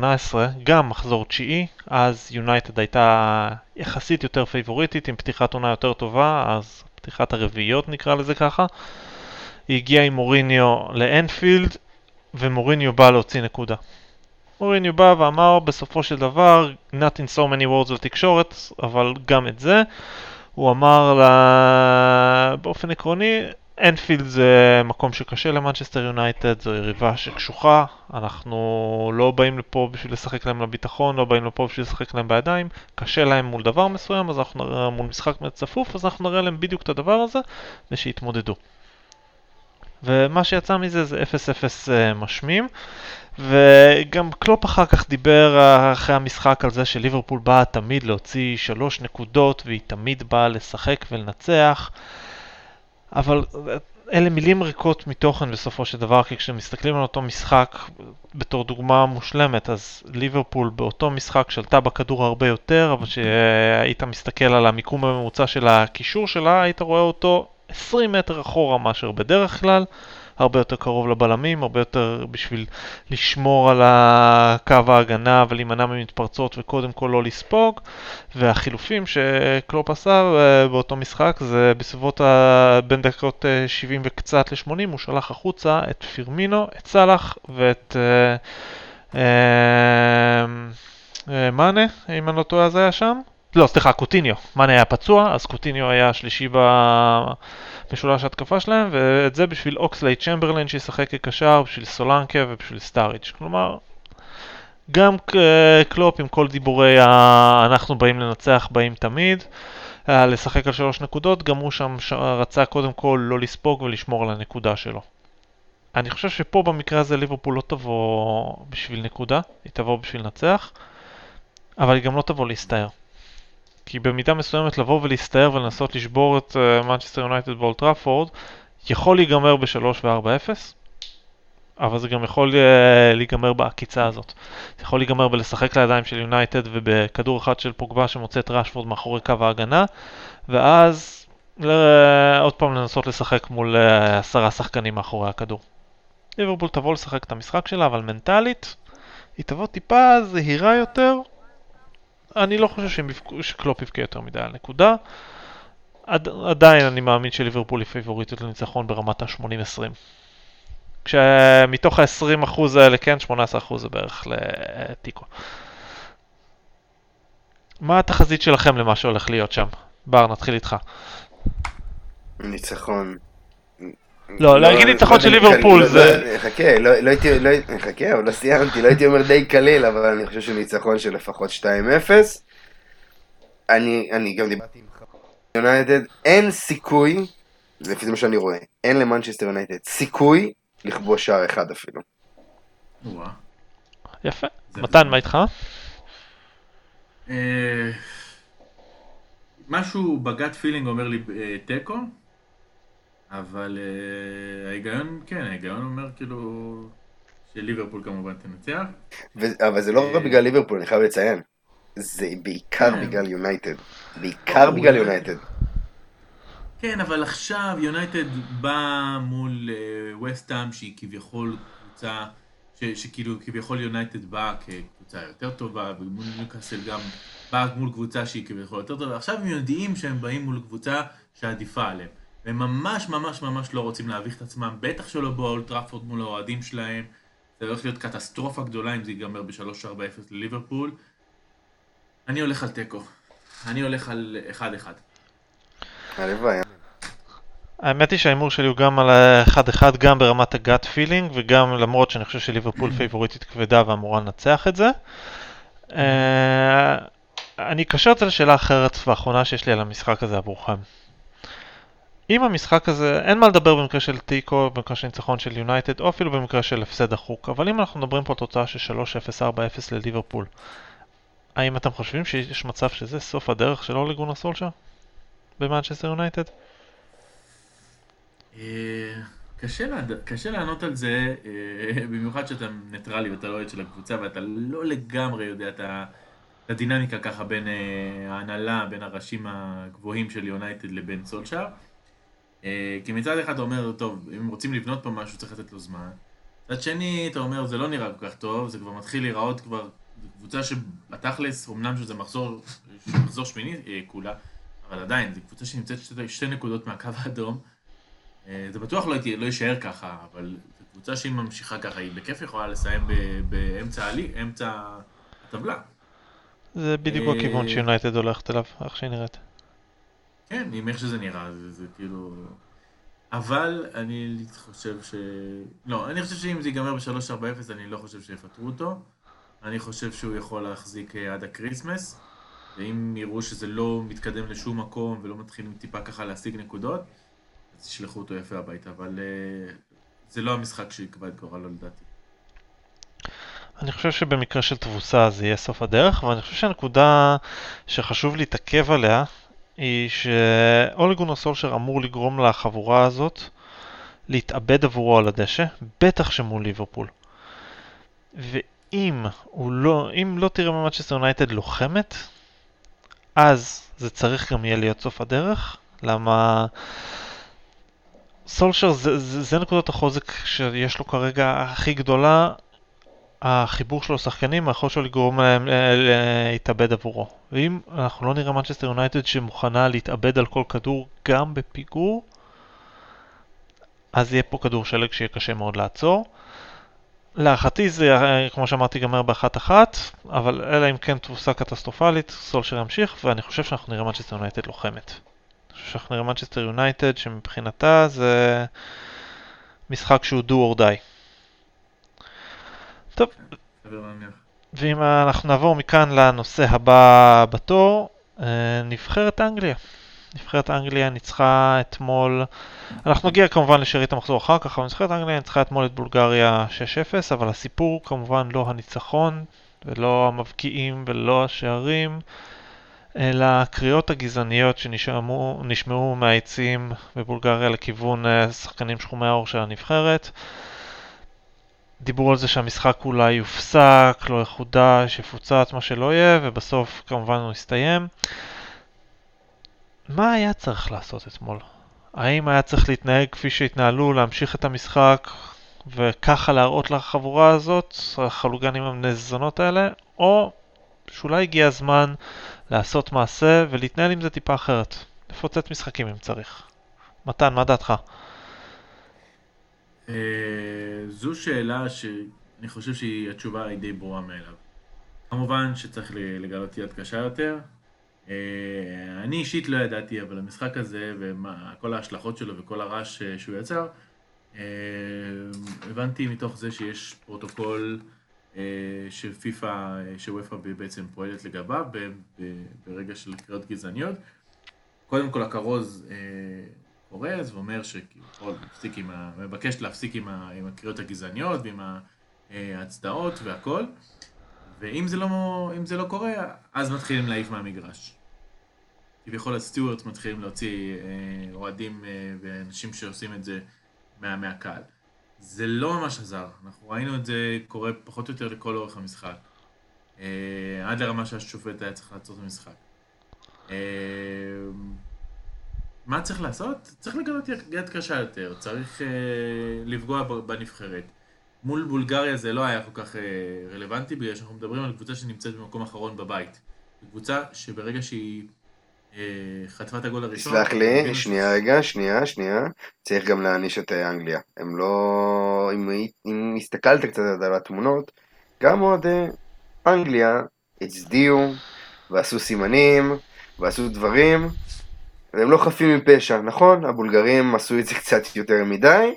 גם מחזור תשיעי, אז יונייטד הייתה יחסית יותר פייבוריטית עם פתיחת עונה יותר טובה, אז פתיחת הרביעיות נקרא לזה ככה. היא הגיעה עם מוריניו לאנפילד, ומוריניו בא להוציא נקודה. מוריניו בא ואמר בסופו של דבר, not in so many words לתקשורת, אבל גם את זה, הוא אמר לה... באופן עקרוני, אנפילד זה מקום שקשה למנצ'סטר יונייטד, זו יריבה שקשוחה, אנחנו לא באים לפה בשביל לשחק להם לביטחון, לא באים לפה בשביל לשחק להם בידיים, קשה להם מול דבר מסוים, אז אנחנו נראה מול משחק צפוף, אז אנחנו נראה להם בדיוק את הדבר הזה, ושיתמודדו. ומה שיצא מזה זה 0-0 אה, משמים. וגם קלופ אחר כך דיבר אה, אחרי המשחק על זה שליברפול באה תמיד להוציא שלוש נקודות והיא תמיד באה לשחק ולנצח. אבל אה, אלה מילים ריקות מתוכן בסופו של דבר, כי כשמסתכלים על אותו משחק בתור דוגמה מושלמת, אז ליברפול באותו משחק שלטה בכדור הרבה יותר, אבל כשהיית מסתכל על המיקום הממוצע של הקישור שלה, היית רואה אותו 20 מטר אחורה מאשר בדרך כלל. הרבה יותר קרוב לבלמים, הרבה יותר בשביל לשמור על קו ההגנה ולהימנע ממתפרצות וקודם כל לא לספוג. והחילופים שקלופ עשה אה, באותו משחק זה בסביבות ה... בין דקות אה, 70 וקצת ל-80 הוא שלח החוצה את פירמינו, את סאלח ואת אה, אה, אה, מאנה, אם אני לא טועה זה היה שם. לא, סליחה, קוטיניו. מאנה היה פצוע, אז קוטיניו היה השלישי במשולש ההתקפה שלהם, ואת זה בשביל אוקסלייד צ'מברליין שישחק כקשר, בשביל סולנקה ובשביל סטארידג'. כלומר, גם קלופ עם כל דיבורי ה... אנחנו באים לנצח, באים תמיד, לשחק על שלוש נקודות, גם הוא שם ש- רצה קודם כל לא לספוג ולשמור על הנקודה שלו. אני חושב שפה במקרה הזה ליברפול לא תבוא בשביל נקודה, היא תבוא בשביל לנצח, אבל היא גם לא תבוא להסתער. כי במידה מסוימת לבוא ולהסתער ולנסות לשבור את מנצ'סטר יונייטד באולד טראפורד, יכול להיגמר ב-3 ו-4-0, אבל זה גם יכול אה, להיגמר בעקיצה הזאת. זה יכול להיגמר בלשחק לידיים של יונייטד ובכדור אחד של פוגבה שמוצא את ראשפורד מאחורי קו ההגנה, ואז ל- עוד פעם לנסות לשחק מול אה, עשרה שחקנים מאחורי הכדור. ליברפול תבוא לשחק את המשחק שלה, אבל מנטלית, היא תבוא טיפה זהירה יותר. אני לא חושב שקלופ יבכה יותר מדי על נקודה. עד, עדיין אני מאמין שליברפול היא פייבוריטית לניצחון ברמת ה-80-20. כשמתוך ה-20% האלה כן, 18% זה בערך לתיקו. מה התחזית שלכם למה שהולך להיות שם? בר, נתחיל איתך. ניצחון. לא, להגיד ניצחון של ליברפול זה- לא, חכה, לא לא הייתי, לא חכה, אבל לא סיימתי, לא הייתי אומר די קליל, אבל אני חושב שניצחון של לפחות 2-0. אני אני גם דיברתי עם יונייטד, אין סיכוי, לפי זה מה שאני רואה, אין למנצ'סטר יונייטד סיכוי לכבוש שער אחד אפילו. יפה. מתן, מה איתך? אה, משהו ב gut feeling אומר לי אה, תיקו, אבל אה, ההיגיון, כן, ההיגיון אומר כאילו שליברפול כמובן תנצח. ו- אבל זה לא רק בגלל ליברפול, אני חייב לציין. זה בעיקר כן. בגלל יונייטד. בעיקר בגלל יונייטד. כן, אבל עכשיו יונייטד בא מול וסטאם שהיא כביכול קבוצה, ש, שכאילו כביכול יונייטד באה כקבוצה יותר טובה, ומול ניוקאסל גם באה מול קבוצה שהיא כביכול יותר טובה, עכשיו הם יודעים שהם באים מול קבוצה שעדיפה עליהם. והם ממש ממש ממש לא רוצים להביך את עצמם, בטח שלא באולטראפורד מול האוהדים שלהם. זה הולך להיות קטסטרופה גדולה אם זה ייגמר ב-3-4-0 לליברפול. אני הולך על תיקו. אני הולך על 1-1. הלוואי. האמת היא שההימור שלי הוא גם על ה-1-1, גם ברמת ה gut feeling, וגם למרות שאני חושב שליברפול פייבוריטית כבדה ואמורה לנצח את זה. אה, אני אקשר את זה לשאלה אחרת ואחרונה שיש לי על המשחק הזה עבורכם. אם המשחק הזה, אין מה לדבר במקרה של תיקו, במקרה של ניצחון של יונייטד, או אפילו במקרה של הפסד דחוק, אבל אם אנחנו מדברים פה על תוצאה של 3-0-4-0 לליברפול, האם אתם חושבים שיש מצב שזה סוף הדרך של אולי גונר סולשר? במנצ'סטר יונייטד? אה, קשה. קשה לענות על זה, אה, במיוחד שאתה ניטרלי ואתה לא אוהד של הקבוצה ואתה לא לגמרי יודע את הדינמיקה ככה בין אה, ההנהלה, בין הראשים הגבוהים של יונייטד לבין סולשאר. אה, כי מצד אחד אתה אומר, טוב, אם רוצים לבנות פה משהו צריך לתת לו זמן. מצד שני, אתה אומר, זה לא נראה כל כך טוב, זה כבר מתחיל להיראות כבר, זו קבוצה שבתכלס, אמנם שזה מחזור, מחזור שמיני אה, כולה, אבל עדיין, זו קבוצה שנמצאת שתי, שתי נקודות מהקו האדום. אה, זה בטוח לא, לא יישאר ככה, אבל זו קבוצה שהיא ממשיכה ככה, היא בכיף יכולה לסיים ב, באמצע, אמצע הטבלה. זה בדיוק הכיוון שיונייטד הולכת אליו, איך שהיא נראית. כן, עם איך שזה נראה, זה, זה כאילו... אבל אני חושב ש... לא, אני חושב שאם זה ייגמר ב-3-4-0, אני לא חושב שיפטרו אותו. אני חושב שהוא יכול להחזיק אה, עד הקריסמס. ואם יראו שזה לא מתקדם לשום מקום ולא מתחילים טיפה ככה להשיג נקודות, אז ישלחו אותו יפה הביתה. אבל אה, זה לא המשחק שיקבע את גורלו לדעתי. אני חושב שבמקרה של תבוסה זה יהיה סוף הדרך, ואני חושב שהנקודה שחשוב להתעכב עליה היא שאולי גונר סולשר אמור לגרום לחבורה הזאת להתאבד עבורו על הדשא, בטח שמול ליברפול. ואם לא, לא תראה ממנצ'סטר יונייטד לוחמת, אז זה צריך גם יהיה להיות סוף הדרך, למה סולשר זה, זה, זה נקודת החוזק שיש לו כרגע הכי גדולה, החיבור שלו לשחקנים, היכולת שלו לגרום להם אה, להתאבד עבורו. ואם אנחנו לא נראה מנצ'סטר יונייטד שמוכנה להתאבד על כל כדור גם בפיגור, אז יהיה פה כדור שלג שיהיה קשה מאוד לעצור. להערכתי זה, אה, כמו שאמרתי, ייגמר באחת אחת, אבל אלא אם כן תבוסה קטסטרופלית, סולשר ימשיך, ואני חושב שאנחנו נראה מנצ'סטר יונייטד לוחמת. אני חושב שאנחנו נראה מנצ'סטר יונייטד, שמבחינתה זה משחק שהוא do or die. טוב. ואם אנחנו נעבור מכאן לנושא הבא בתור, אה, נבחרת אנגליה. נבחרת אנגליה ניצחה אתמול, אנחנו נגיע כמובן לשארית המחזור אחר כך, אבל נבחרת אנגליה ניצחה אתמול את בולגריה 6-0, אבל הסיפור כמובן לא הניצחון, ולא המבקיעים ולא השערים, אלא הקריאות הגזעניות שנשמעו נשמעו מהיציעים בבולגריה לכיוון אה, שחקנים שחומי העור של הנבחרת. דיברו על זה שהמשחק אולי יופסק, לא יחודש, יפוצץ, מה שלא יהיה, ובסוף כמובן הוא יסתיים. מה היה צריך לעשות אתמול? האם היה צריך להתנהג כפי שהתנהלו, להמשיך את המשחק וככה להראות לחבורה הזאת, החלוגנים המנזונות האלה, או שאולי הגיע הזמן לעשות מעשה ולהתנהל עם זה טיפה אחרת. לפוצץ משחקים אם צריך. מתן, מה דעתך? אה, זו שאלה שאני חושב שהתשובה היא די ברורה מאליו. כמובן שצריך לגלות יד קשה יותר. אה, אני אישית לא ידעתי, אבל המשחק הזה וכל ההשלכות שלו וכל הרעש אה, שהוא יצר, הבנתי מתוך זה שיש פרוטוקול שפיפ"א, אה, שאופ"א בעצם פועלת לגביו ברגע של קריאות גזעניות. קודם כל הכרוז כורז ואומר שכביכול. מבקש להפסיק עם, ה... עם הקריאות הגזעניות ועם ההצדעות והכל ואם זה לא, זה לא קורה, אז מתחילים להעיף מהמגרש. כביכול הסטיוארטס מתחילים להוציא אה, אוהדים אה, ואנשים שעושים את זה מה, מהקהל. זה לא ממש עזר, אנחנו ראינו את זה קורה פחות או יותר לכל אורך המשחק. אה, עד לרמה שהשופט היה צריך לעצור את המשחק. אה, מה צריך לעשות? צריך לגלות יד- קשה יותר, צריך אה, לפגוע בנבחרת. מול בולגריה זה לא היה כל כך אה, רלוונטי, בגלל שאנחנו מדברים על קבוצה שנמצאת במקום אחרון בבית. קבוצה שברגע שהיא אה, חטפה את הגול הראשון... תסלח לי, שנייה רגע, שנייה, שנייה. צריך גם להעניש את אה, אנגליה. הם לא... אם, אם הסתכלת קצת על התמונות, גם אוהדי אנגליה הצדיעו, ועשו סימנים, ועשו דברים, והם לא חפים מפשע, נכון? הבולגרים עשו את זה קצת יותר מדי,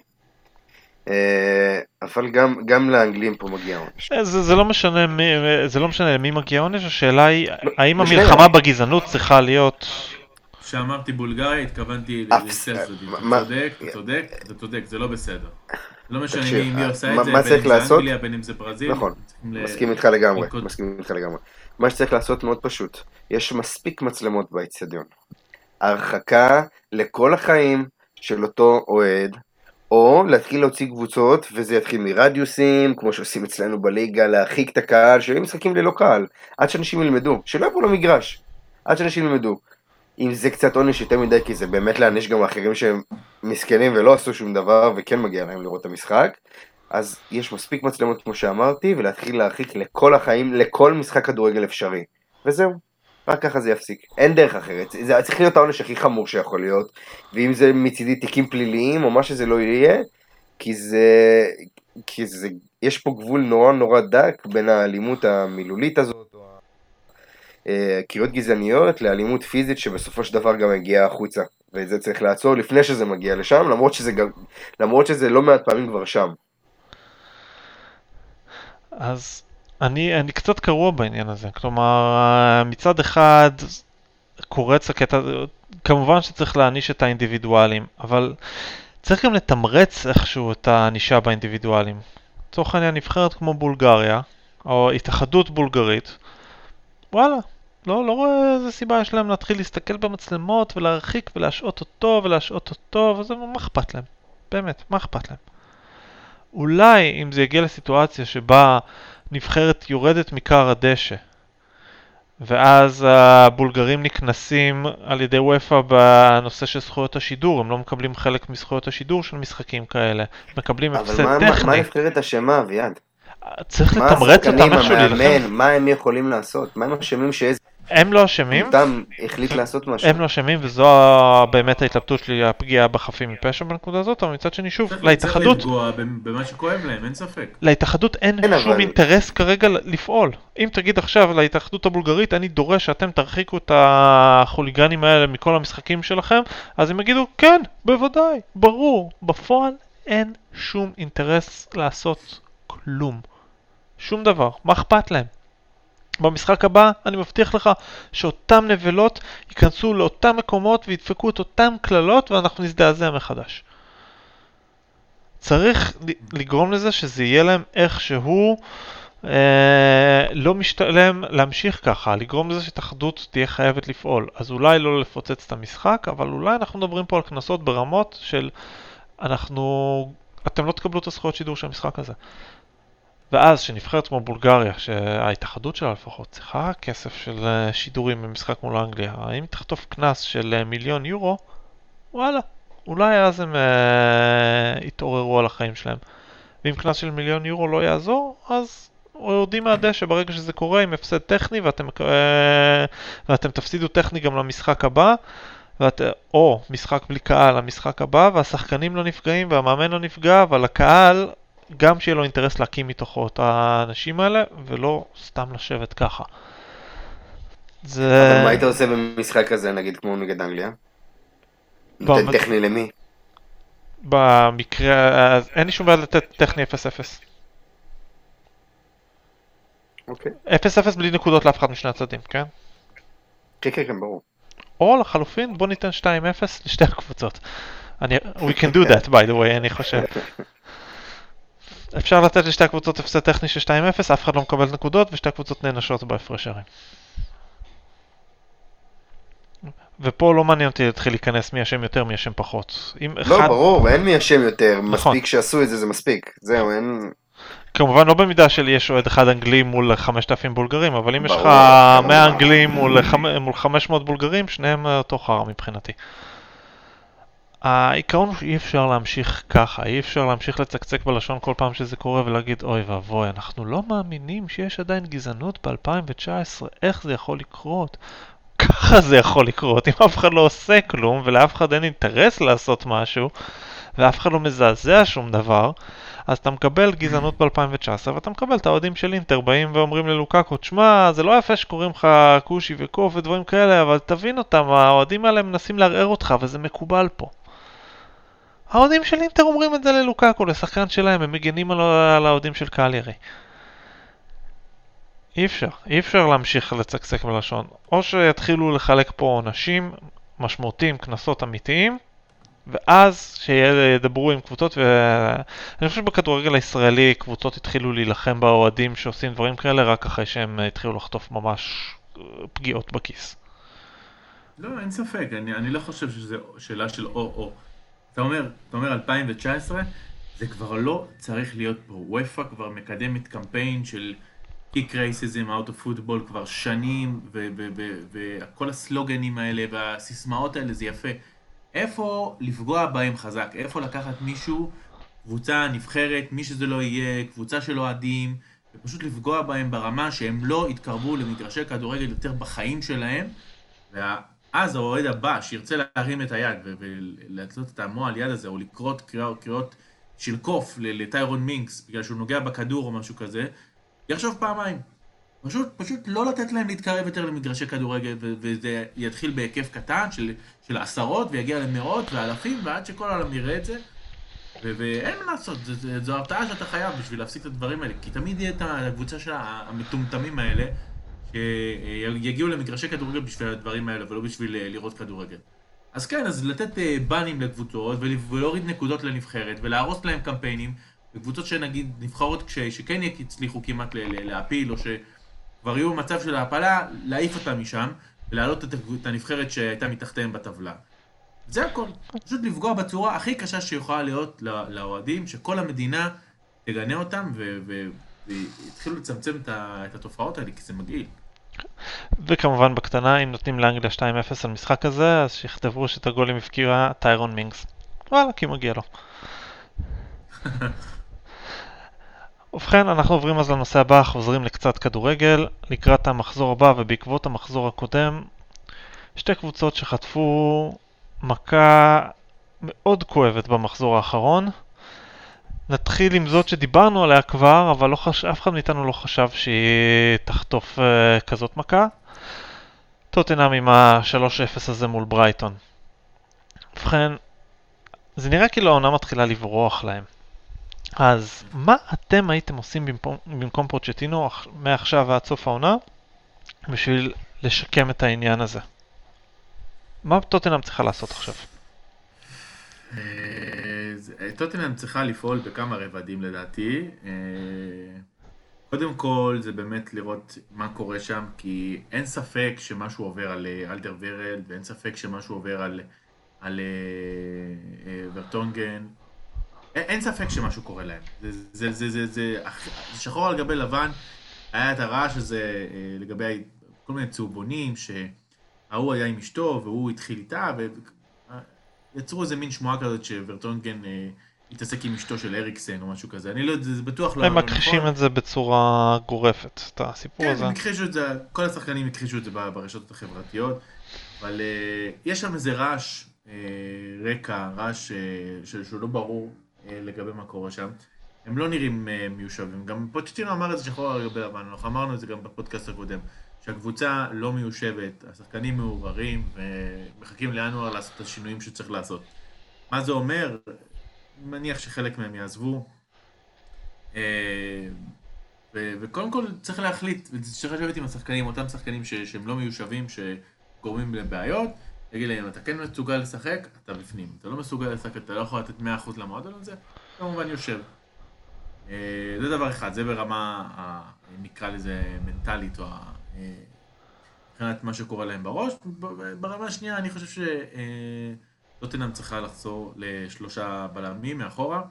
אה, אבל גם, גם לאנגלים פה מגיע עונש. אה, זה, זה לא משנה מי, זה לא משנה למי מגיע עונש, השאלה היא, האם לשניהם. המלחמה בגזענות צריכה להיות... כשאמרתי בולגריה, התכוונתי לשתי הצדדים. אתה צודק, אתה צודק, אתה צודק, זה לא בסדר. לא משנה תקשיב, מי מי אה, עושה מה- את זה, בין צריך אם זה לעשות? אנגליה, בין אם זה ברזיל. נכון, מסכים איתך לגמרי, מסכים איתך לגמרי. מה שצריך לעשות מאוד פשוט, יש מספיק מצלמות באצטדיון. הרחקה לכל החיים של אותו אוהד, או להתחיל להוציא קבוצות, וזה יתחיל מרדיוסים, כמו שעושים אצלנו בליגה, להרחיק את הקהל, שיהיו משחקים ללא קהל, עד שאנשים ילמדו, שלא יבואו למגרש, עד שאנשים ילמדו. אם זה קצת עונש יותר מדי, כי זה באמת להעניש גם אחרים שהם מסכנים ולא עשו שום דבר, וכן מגיע להם לראות את המשחק, אז יש מספיק מצלמות כמו שאמרתי, ולהתחיל להרחיק לכל החיים, לכל משחק כדורגל אפשרי. וזהו, רק ככה זה יפסיק. אין דרך אחרת, זה צריך להיות העונש הכי חמור שיכול להיות, ואם זה מצידי תיקים פליליים או מה שזה לא יהיה, כי זה, כי זה, יש פה גבול נורא נורא דק בין האלימות המילולית הזאת, או אה, קריאות גזעניות, לאלימות פיזית שבסופו של דבר גם מגיעה החוצה. ואת זה צריך לעצור לפני שזה מגיע לשם, למרות שזה, גם, למרות שזה לא מעט פעמים כבר שם. אז אני, אני קצת קרוע בעניין הזה. כלומר, מצד אחד קורץ הקטע, כמובן שצריך להעניש את האינדיבידואלים, אבל צריך גם לתמרץ איכשהו את הענישה באינדיבידואלים. לצורך העניין נבחרת כמו בולגריה, או התאחדות בולגרית, וואלה, לא, לא רואה איזה סיבה יש להם להתחיל להסתכל במצלמות ולהרחיק ולהשעות אותו ולהשעות אותו, וזה מה אכפת להם? באמת, מה אכפת להם? אולי אם זה יגיע לסיטואציה שבה נבחרת יורדת מכר הדשא ואז הבולגרים נקנסים על ידי וופא בנושא של זכויות השידור, הם לא מקבלים חלק מזכויות השידור של משחקים כאלה, מקבלים אבל הפסד מה, מה, מה טכני. הנבחרת אשמה, אביעד? צריך מה לתמרץ אותם איכשהו להילחם. מה הם יכולים לעשות? מה הם אשמים שאיזה הם לא אשמים, סתם החליט לעשות משהו. הם לא אשמים, וזו באמת ההתלבטות שלי, הפגיעה בחפים מפשע בנקודה הזאת, אבל מצד שני, שוב, להתאחדות, צריך לפגוע במה שכואב להם, אין ספק. להתאחדות אין שום אבל- אינטרס כרגע לפעול. אם תגיד עכשיו להתאחדות הבולגרית, אני דורש שאתם תרחיקו את החוליגנים האלה מכל המשחקים שלכם, אז הם יגידו, כן, בוודאי, ברור. בפועל אין שום אינטרס לעשות כלום. שום דבר. מה אכפת להם? במשחק הבא, אני מבטיח לך שאותם נבלות ייכנסו לאותם מקומות וידפקו את אותם קללות ואנחנו נזדעזע מחדש. צריך לגרום לזה שזה יהיה להם איכשהו אה, לא משתלם להמשיך ככה, לגרום לזה שהתאחדות תהיה חייבת לפעול. אז אולי לא לפוצץ את המשחק, אבל אולי אנחנו מדברים פה על קנסות ברמות של אנחנו... אתם לא תקבלו את הזכויות שידור של המשחק הזה. ואז שנבחרת כמו בולגריה, שההתאחדות שלה לפחות צריכה כסף של אה, שידורים במשחק מול אנגליה, האם תחטוף קנס של אה, מיליון יורו, וואלה, אולי אז הם אה, יתעוררו על החיים שלהם. ואם קנס של מיליון יורו לא יעזור, אז יורדים מהדשא ברגע שזה קורה עם הפסד טכני ואתם, אה, ואתם תפסידו טכני גם למשחק הבא. ואת, או משחק בלי קהל למשחק הבא, והשחקנים לא נפגעים והמאמן לא נפגע, אבל הקהל, גם שיהיה לו אינטרס להקים מתוכו את האנשים האלה, ולא סתם לשבת ככה. זה... אבל מה היית עושה במשחק כזה, נגיד כמו נגד אנגליה? נותן טכני למי? במקרה, אז אין לי שום בעיה לתת טכני 0-0. אוקיי. 0-0 בלי נקודות לאף אחד משני הצדדים, כן? כן, כן, כן, ברור. או לחלופין, בוא ניתן 2-0 לשתי הקבוצות. אני, we can do that by the way, אני חושב. אפשר לתת לשתי הקבוצות הפסד טכני של 2-0, אף אחד לא מקבל נקודות ושתי הקבוצות נענשות בהפרש שערים. ופה לא מעניין אותי להתחיל להיכנס מי אשם יותר, מי אשם פחות. לא, אחד, ברור, אין מי אשם יותר. נכון. מספיק שעשו את זה, זה מספיק. זהו, אין... כמובן לא במידה של יש אוהד אחד אנגלי מול 5,000 בולגרים, אבל אם יש לך ברור, 100 כמובן. אנגלים מול חמ- מול 500 בולגרים, שניהם אותו חרא מבחינתי. העיקרון הוא שאי אפשר להמשיך ככה, אי אפשר להמשיך לצקצק בלשון כל פעם שזה קורה ולהגיד אוי ואבוי, אנחנו לא מאמינים שיש עדיין גזענות ב-2019, איך זה יכול לקרות? ככה זה יכול לקרות, אם אף אחד לא עושה כלום ולאף אחד אין אינטרס לעשות משהו ואף אחד לא מזעזע שום דבר, אז אתה מקבל גזענות ב-2019 ואתה מקבל את האוהדים של אינטר באים ואומרים ללוקאקו, תשמע, זה לא יפה שקוראים לך כושי וקוף ודברים כאלה, אבל תבין אותם, האוהדים האלה מנסים לערער אותך וזה מקובל פה. האוהדים של אינטר אומרים את זה ללוקאקו, לשחקן שלהם, הם מגנים על, האוהדים של קהלירי. אי אפשר, אי אפשר להמשיך לצקצק בלשון. או שיתחילו לחלק פה עונשים משמעותיים, קנסות אמיתיים, ואז שידברו עם קבוצות, ואני חושב שבכדורגל הישראלי קבוצות התחילו להילחם באוהדים שעושים דברים כאלה רק אחרי שהם התחילו לחטוף ממש אה, פגיעות בכיס. לא, אין ספק, אני, אני לא חושב שזה שאלה של או-או. אתה אומר, אתה אומר 2019, זה כבר לא צריך להיות פה. וופא כבר מקדמת קמפיין של קיק רייסיזם, אאוט אוף פוטבול כבר שנים, וכל הסלוגנים האלה והסיסמאות האלה זה יפה. איפה לפגוע בהם חזק? איפה לקחת מישהו, קבוצה, נבחרת, מי שזה לא יהיה, קבוצה של אוהדים, ופשוט לפגוע בהם ברמה שהם לא יתקרבו למגרשי כדורגל יותר בחיים שלהם, ואז האוהד הבא שירצה להרים את היד ו- ולעשות את המועל יד הזה, או לקרות קריאות, של קוף לטיירון מינקס, בגלל שהוא נוגע בכדור או משהו כזה, יחשוב פעמיים. פשוט, פשוט לא לתת להם להתקרב יותר למגרשי כדורגל, וזה יתחיל בהיקף קטן של, של עשרות, ויגיע למאות ואלפים, ועד שכל העולם יראה את זה. ואין מה לעשות, זו הרתעה שאתה חייב בשביל להפסיק את הדברים האלה. כי תמיד יהיה את הקבוצה של המטומטמים האלה, שיגיעו למגרשי כדורגל בשביל הדברים האלה, ולא בשביל אה, לראות כדורגל. אז כן, אז לתת אה, באנים לקבוצות, ול- ולהוריד נקודות לנבחרת, ולהרוס להם קמפיינים, וקבוצות שנגיד, נבחרות כש- שכן הצליחו כמעט להפיל, או שכבר יהיו במצב של ההעפלה, להעיף אותם משם, ולהעלות את הנבחרת שהייתה מתחתיהם בטבלה. זה הכל. פשוט לפגוע בצורה הכי קשה שיכולה להיות לא- לאוהדים, שכל המדינה תגנה אותם, ויתחילו לצמצם את התופעות האלה, כי זה מגעיל. וכמובן בקטנה, אם נותנים לאנגליה 2-0 על משחק הזה, אז שיכתבו שאת הגולים הבקיע טיירון מינגס. וואלה, כי מגיע לו. ובכן, אנחנו עוברים אז לנושא הבא, חוזרים לקצת כדורגל, לקראת המחזור הבא ובעקבות המחזור הקודם, שתי קבוצות שחטפו מכה מאוד כואבת במחזור האחרון. נתחיל עם זאת שדיברנו עליה כבר, אבל לא חש... אף אחד מאיתנו לא חשב שהיא תחטוף uh, כזאת מכה. טוטנאם עם ה-3-0 הזה מול ברייטון. ובכן, זה נראה כאילו העונה מתחילה לברוח להם. אז מה אתם הייתם עושים במקום, במקום פוצ'טינו מעכשיו ועד סוף העונה בשביל לשקם את העניין הזה? מה טוטנאם צריכה לעשות עכשיו? זה- טוטנאם צריכה לפעול בכמה רבדים לדעתי. אה, קודם כל זה באמת לראות מה קורה שם, כי אין ספק שמשהו עובר על אה, אלדר ורלד, ואין ספק שמשהו עובר על, על אה, ורטונגן. אין, אין ספק שמשהו קורה להם. זה, זה, זה, זה, זה, אח- שחור על גבי לבן, היה את הרעש הזה לגבי כל מיני צהובונים, שההוא היה עם אשתו והוא התחיל איתה. יצרו איזה מין שמועה כזאת שוורטונגן אה, התעסק עם אשתו של אריקסן או משהו כזה. אני לא יודע, זה בטוח לא הם נכון. מכחישים את זה בצורה גורפת, את הסיפור כן, הזה. הם הכחישו את זה, כל השחקנים הכחישו את זה ברשתות החברתיות, אבל uh, יש שם איזה רעש uh, רקע, רעש שהוא לא ברור לגבי מה קורה שם. הם לא נראים מיושבים. גם פוצ'טינו אמר את זה שחור על גבי לבן, אנחנו אמרנו את זה גם בפודקאסט הקודם, שהקבוצה לא מיושבת, השחקנים מעורערים ומחכים לינואר לעשות את השינויים שצריך לעשות. מה זה אומר? מניח שחלק מהם יעזבו. אה, ו- וקודם כל צריך להחליט, צריך לשבת עם השחקנים, אותם שחקנים ש- שהם לא מיושבים, שגורמים לבעיות, להגיד להם, אתה כן מסוגל לשחק, אתה בפנים. אתה לא מסוגל לשחק, אתה לא יכול לתת 100% למועדון הזה, כמובן יושב. אה, זה דבר אחד, זה ברמה, ה- נקרא לזה מנטלית, או אה, מבחינת מה שקורה להם בראש. ברמה השנייה, אני חושב שטוטנאם צריכה לחזור לשלושה בלמים מאחורה.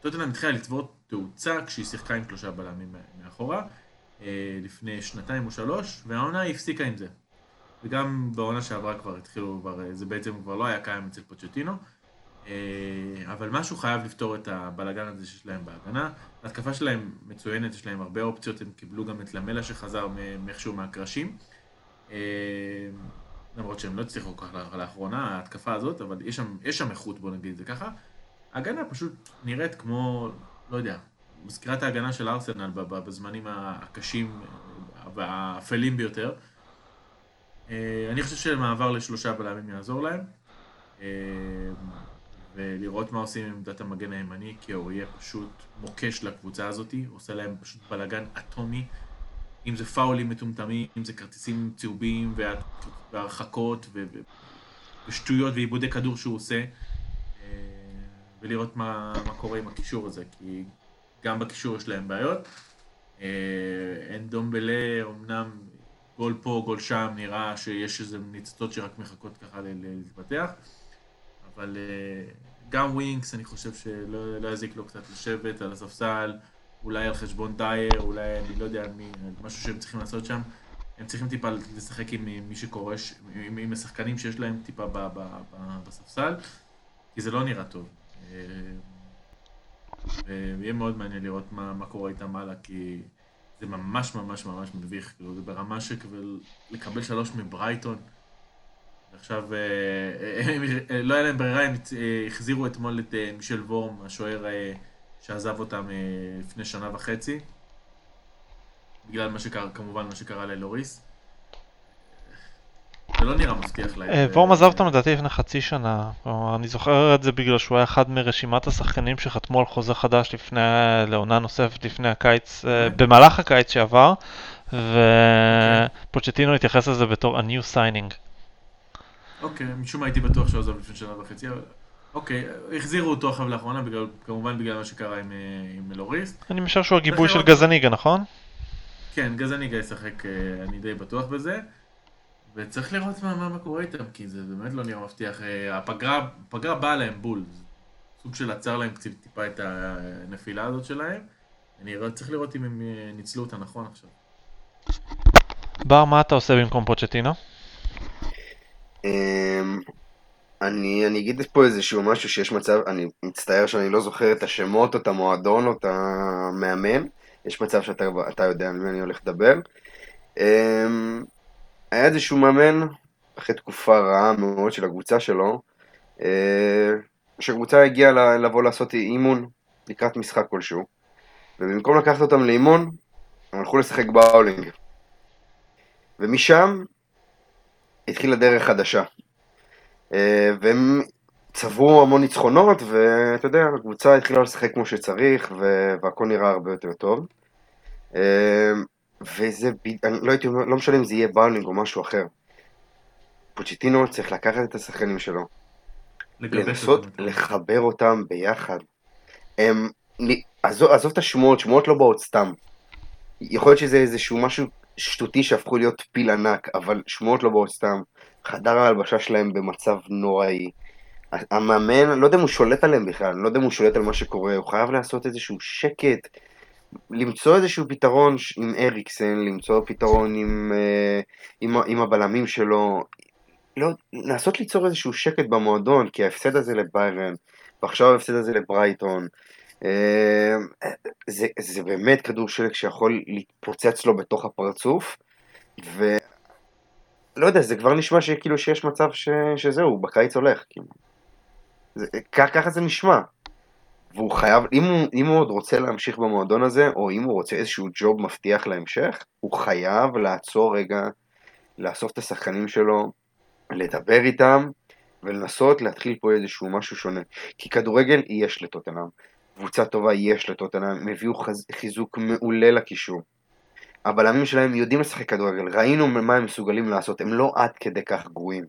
טוטנאם התחילה לצבור תאוצה כשהיא שיחקה עם שלושה בלמים מאחורה, לפני שנתיים או שלוש, והעונה הפסיקה עם זה. וגם בעונה שעברה כבר התחילו, זה בעצם כבר לא היה קיים אצל פוצ'טינו. אה, אבל משהו חייב לפתור את הבלאגן הזה שיש להם בהגנה. ההתקפה שלהם מצוינת, יש להם הרבה אופציות, הם קיבלו גם את למלה שחזר מאיכשהו מהקרשים. אה, למרות שהם לא הצליחו כל כך לאח- לאחרונה, ההתקפה הזאת, אבל יש שם, יש שם איכות, בוא נגיד את זה ככה. ההגנה פשוט נראית כמו, לא יודע, מזכירה את ההגנה של ארסנל בזמנים הקשים והאפלים ביותר. אה, אני חושב שמעבר לשלושה בלמים יעזור להם. ולראות מה עושים עם עמדת המגן הימני, כי אוריה פשוט מוקש לקבוצה הזאת, עושה להם פשוט בלאגן אטומי. אם זה פאולים מטומטמים, אם זה כרטיסים צהובים וה- והרחקות ו- ושטויות ועיבודי כדור שהוא עושה. אה, ולראות מה, מה קורה עם הקישור הזה, כי גם בקישור יש להם בעיות. אה, אנדומבלה, אמנם גול פה, גול שם, נראה שיש איזה ניצוצות שרק מחכות ככה להתפתח. אבל אה, גם ווינקס, אני חושב שלא לא יזיק לו קצת לשבת על הספסל, אולי על חשבון דייר, אולי אני לא יודע מי, משהו שהם צריכים לעשות שם. הם צריכים טיפה לשחק עם מי שקורש, עם, עם השחקנים שיש להם טיפה ב, ב, ב, בספסל, כי זה לא נראה טוב. אה, ויהיה מאוד מעניין לראות מה, מה קורה איתם הלאה, כי זה ממש ממש ממש מביך, כאילו זה ברמה שכבר לקבל שלוש מברייטון. עכשיו, אה, אה, אה, לא היה להם ברירה, הם החזירו אתמול את מישל וורם, השוער שעזב אותם לפני שנה וחצי. בגלל מה שקרה, כמובן מה שקרה ללוריס. זה לא נראה מבטיח להם. וורם עזב אותם לדעתי לפני חצי שנה. אני זוכר את זה בגלל שהוא היה אחד מרשימת השחקנים שחתמו על חוזה חדש לפני, לעונה נוספת לפני הקיץ, אה, במהלך הקיץ שעבר, ופוצ'טינו התייחס לזה בתור a new signing. אוקיי, משום מה הייתי בטוח שהוא עזב לפני שנה וחצי, אבל... אוקיי, החזירו אותו עכשיו לאחרונה, בגלל, כמובן בגלל מה שקרה עם, אה, עם לוריס. אני משער שהוא הגיבוי של. גזניגה, נכון? כן, גזניגה ישחק, אה, אני די בטוח בזה. וצריך לראות מה, מה, מה קורה איתם, כי זה באמת לא נראה מבטיח. אה, הפגרה, הפגרה באה להם בול. סוג של עצר להם קצת טיפה את הנפילה הזאת שלהם. אני צריך לראות אם הם ניצלו אותה נכון עכשיו. בר, מה אתה עושה במקום פוצ'טינו? אמ, אני, אני אגיד פה איזשהו משהו שיש מצב, אני מצטער שאני לא זוכר את השמות או את המועדון או את המאמן, יש מצב שאתה אתה יודע על מי אני הולך לדבר. אמ, היה איזשהו מאמן, אחרי תקופה רעה מאוד של הקבוצה שלו, אה, שהקבוצה הגיעה לבוא לעשות אימון לקראת משחק כלשהו, ובמקום לקחת אותם לאימון, הם הלכו לשחק באולינג. ומשם התחילה דרך חדשה. אה, והם צברו המון ניצחונות, ואתה יודע, הקבוצה התחילה לשחק כמו שצריך, והכל נראה הרבה יותר טוב. אה, וזה, אני לא הייתי אומר, לא משנה אם זה יהיה באולינג או משהו אחר. פוצ'טינו צריך לקחת את השחקנים שלו, לנסות אותם. לחבר אותם ביחד. הם, עזוב, עזוב את השמועות, שמועות לא באות סתם. יכול להיות שזה איזשהו משהו שטותי שהפכו להיות פיל ענק, אבל שמועות לא באות סתם. חדר ההלבשה שלהם במצב נוראי. המאמן, לא יודע אם הוא שולט עליהם בכלל, לא יודע אם הוא שולט על מה שקורה, הוא חייב לעשות איזשהו שקט, למצוא איזשהו פתרון עם אריקסן, למצוא פתרון עם, אה, עם, עם הבלמים שלו, לא, לנסות ליצור איזשהו שקט במועדון, כי ההפסד הזה לביירן, ועכשיו ההפסד הזה לברייטון, זה, זה באמת כדור שלג שיכול להתפוצץ לו בתוך הפרצוף, ו... לא יודע, זה כבר נשמע שכאילו שיש מצב ש... שזהו, בקיץ הולך, כאילו. זה, ככה זה נשמע. והוא חייב, אם הוא, אם הוא עוד רוצה להמשיך במועדון הזה, או אם הוא רוצה איזשהו ג'וב מבטיח להמשך, הוא חייב לעצור רגע, לאסוף את השחקנים שלו, לדבר איתם, ולנסות להתחיל פה איזשהו משהו שונה. כי כדורגל יש לטוטנאם, קבוצה טובה יש לטוטנאם, הם הביאו חז... חיזוק מעולה לקישור. הבלמים שלהם יודעים לשחק כדורגל, ראינו מה הם מסוגלים לעשות, הם לא עד כדי כך גרועים.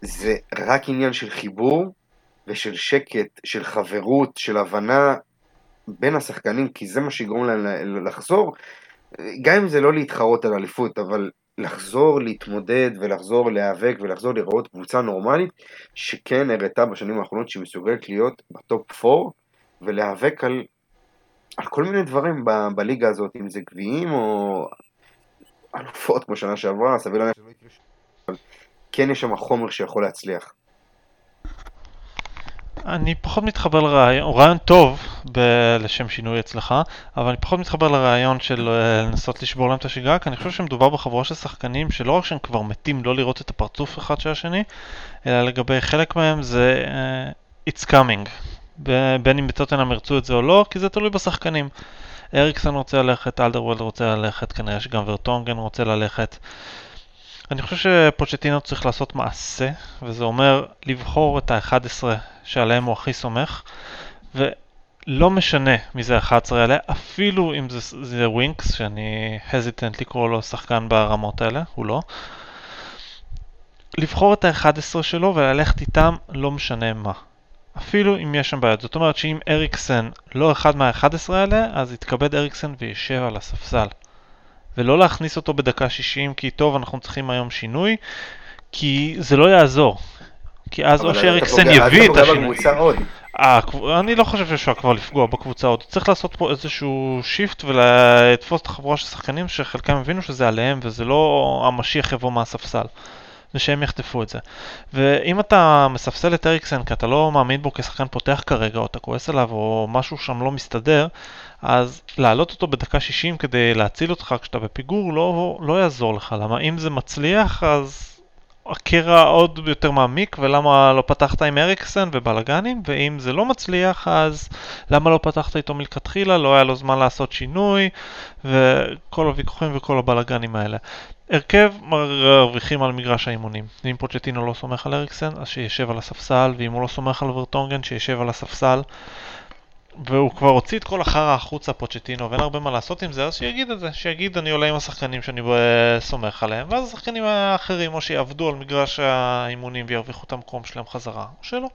זה רק עניין של חיבור ושל שקט, של חברות, של הבנה בין השחקנים, כי זה מה שיגרום להם לחזור, גם אם זה לא להתחרות על אליפות, אבל לחזור להתמודד ולחזור להיאבק ולחזור לראות קבוצה נורמלית, שכן הראתה בשנים האחרונות שהיא מסוגלת להיות בטופ 4 ולהיאבק על, על כל מיני דברים ב, בליגה הזאת, אם זה גביעים או אלופות כמו שנה שעברה, סביר להניח כן יש שם חומר שיכול להצליח. אני פחות מתחבר לרעיון, הוא רעיון טוב ב- לשם שינוי אצלך, אבל אני פחות מתחבר לרעיון של אה, לנסות לשבור להם את השגרה, כי אני חושב שמדובר בחבורה של שחקנים שלא רק שהם כבר מתים לא לראות את הפרצוף אחד של השני, אלא לגבי חלק מהם זה uh, it's coming, ב- בין אם בטוטנאם ירצו את זה או לא, כי זה תלוי בשחקנים. אריקסון רוצה ללכת, אלדרווירלד רוצה ללכת, כנראה שגם ורטונגן רוצה ללכת. אני חושב שפוצ'טינו צריך לעשות מעשה, וזה אומר לבחור את ה-11 שעליהם הוא הכי סומך, ולא משנה מי זה ה-11 האלה, אפילו אם זה, זה ווינקס, שאני hesitant לקרוא לו שחקן ברמות האלה, הוא לא. לבחור את ה-11 שלו וללכת איתם לא משנה מה. אפילו אם יש שם בעיות. זאת אומרת שאם אריקסן לא אחד מה-11 האלה, אז יתכבד אריקסן וישב על הספסל. ולא להכניס אותו בדקה 60 כי טוב אנחנו צריכים היום שינוי כי זה לא יעזור כי אז או שאריקסן יביא את השינוי. הקב- אני לא חושב שאפשר כבר לפגוע בקבוצה עוד, צריך לעשות פה איזשהו שיפט ולתפוס את החבורה של שחקנים שחלקם הבינו שזה עליהם וזה לא המשיח יבוא מהספסל. ושהם יחטפו את זה. ואם אתה מספסל את אריקסן כי אתה לא מאמין בו כשחקן פותח כרגע, או אתה כועס עליו, או משהו שם לא מסתדר, אז להעלות אותו בדקה 60 כדי להציל אותך כשאתה בפיגור לא, לא יעזור לך. למה אם זה מצליח, אז הקרע עוד יותר מעמיק, ולמה לא פתחת עם אריקסן ובלאגנים, ואם זה לא מצליח, אז למה לא פתחת איתו מלכתחילה, לא היה לו זמן לעשות שינוי, וכל הוויכוחים וכל הבלאגנים האלה. הרכב מרוויחים על מגרש האימונים. אם פוצ'טינו לא סומך על אריקסן, אז שישב על הספסל, ואם הוא לא סומך על ורטונגן, שישב על הספסל. והוא כבר הוציא את כל החרא החוצה פוצ'טינו ואין הרבה מה לעשות עם זה, אז שיגיד את זה, שיגיד אני עולה עם השחקנים שאני אה, סומך עליהם, ואז השחקנים האחרים או שיעבדו על מגרש האימונים וירוויחו את המקום שלהם חזרה, או שלא.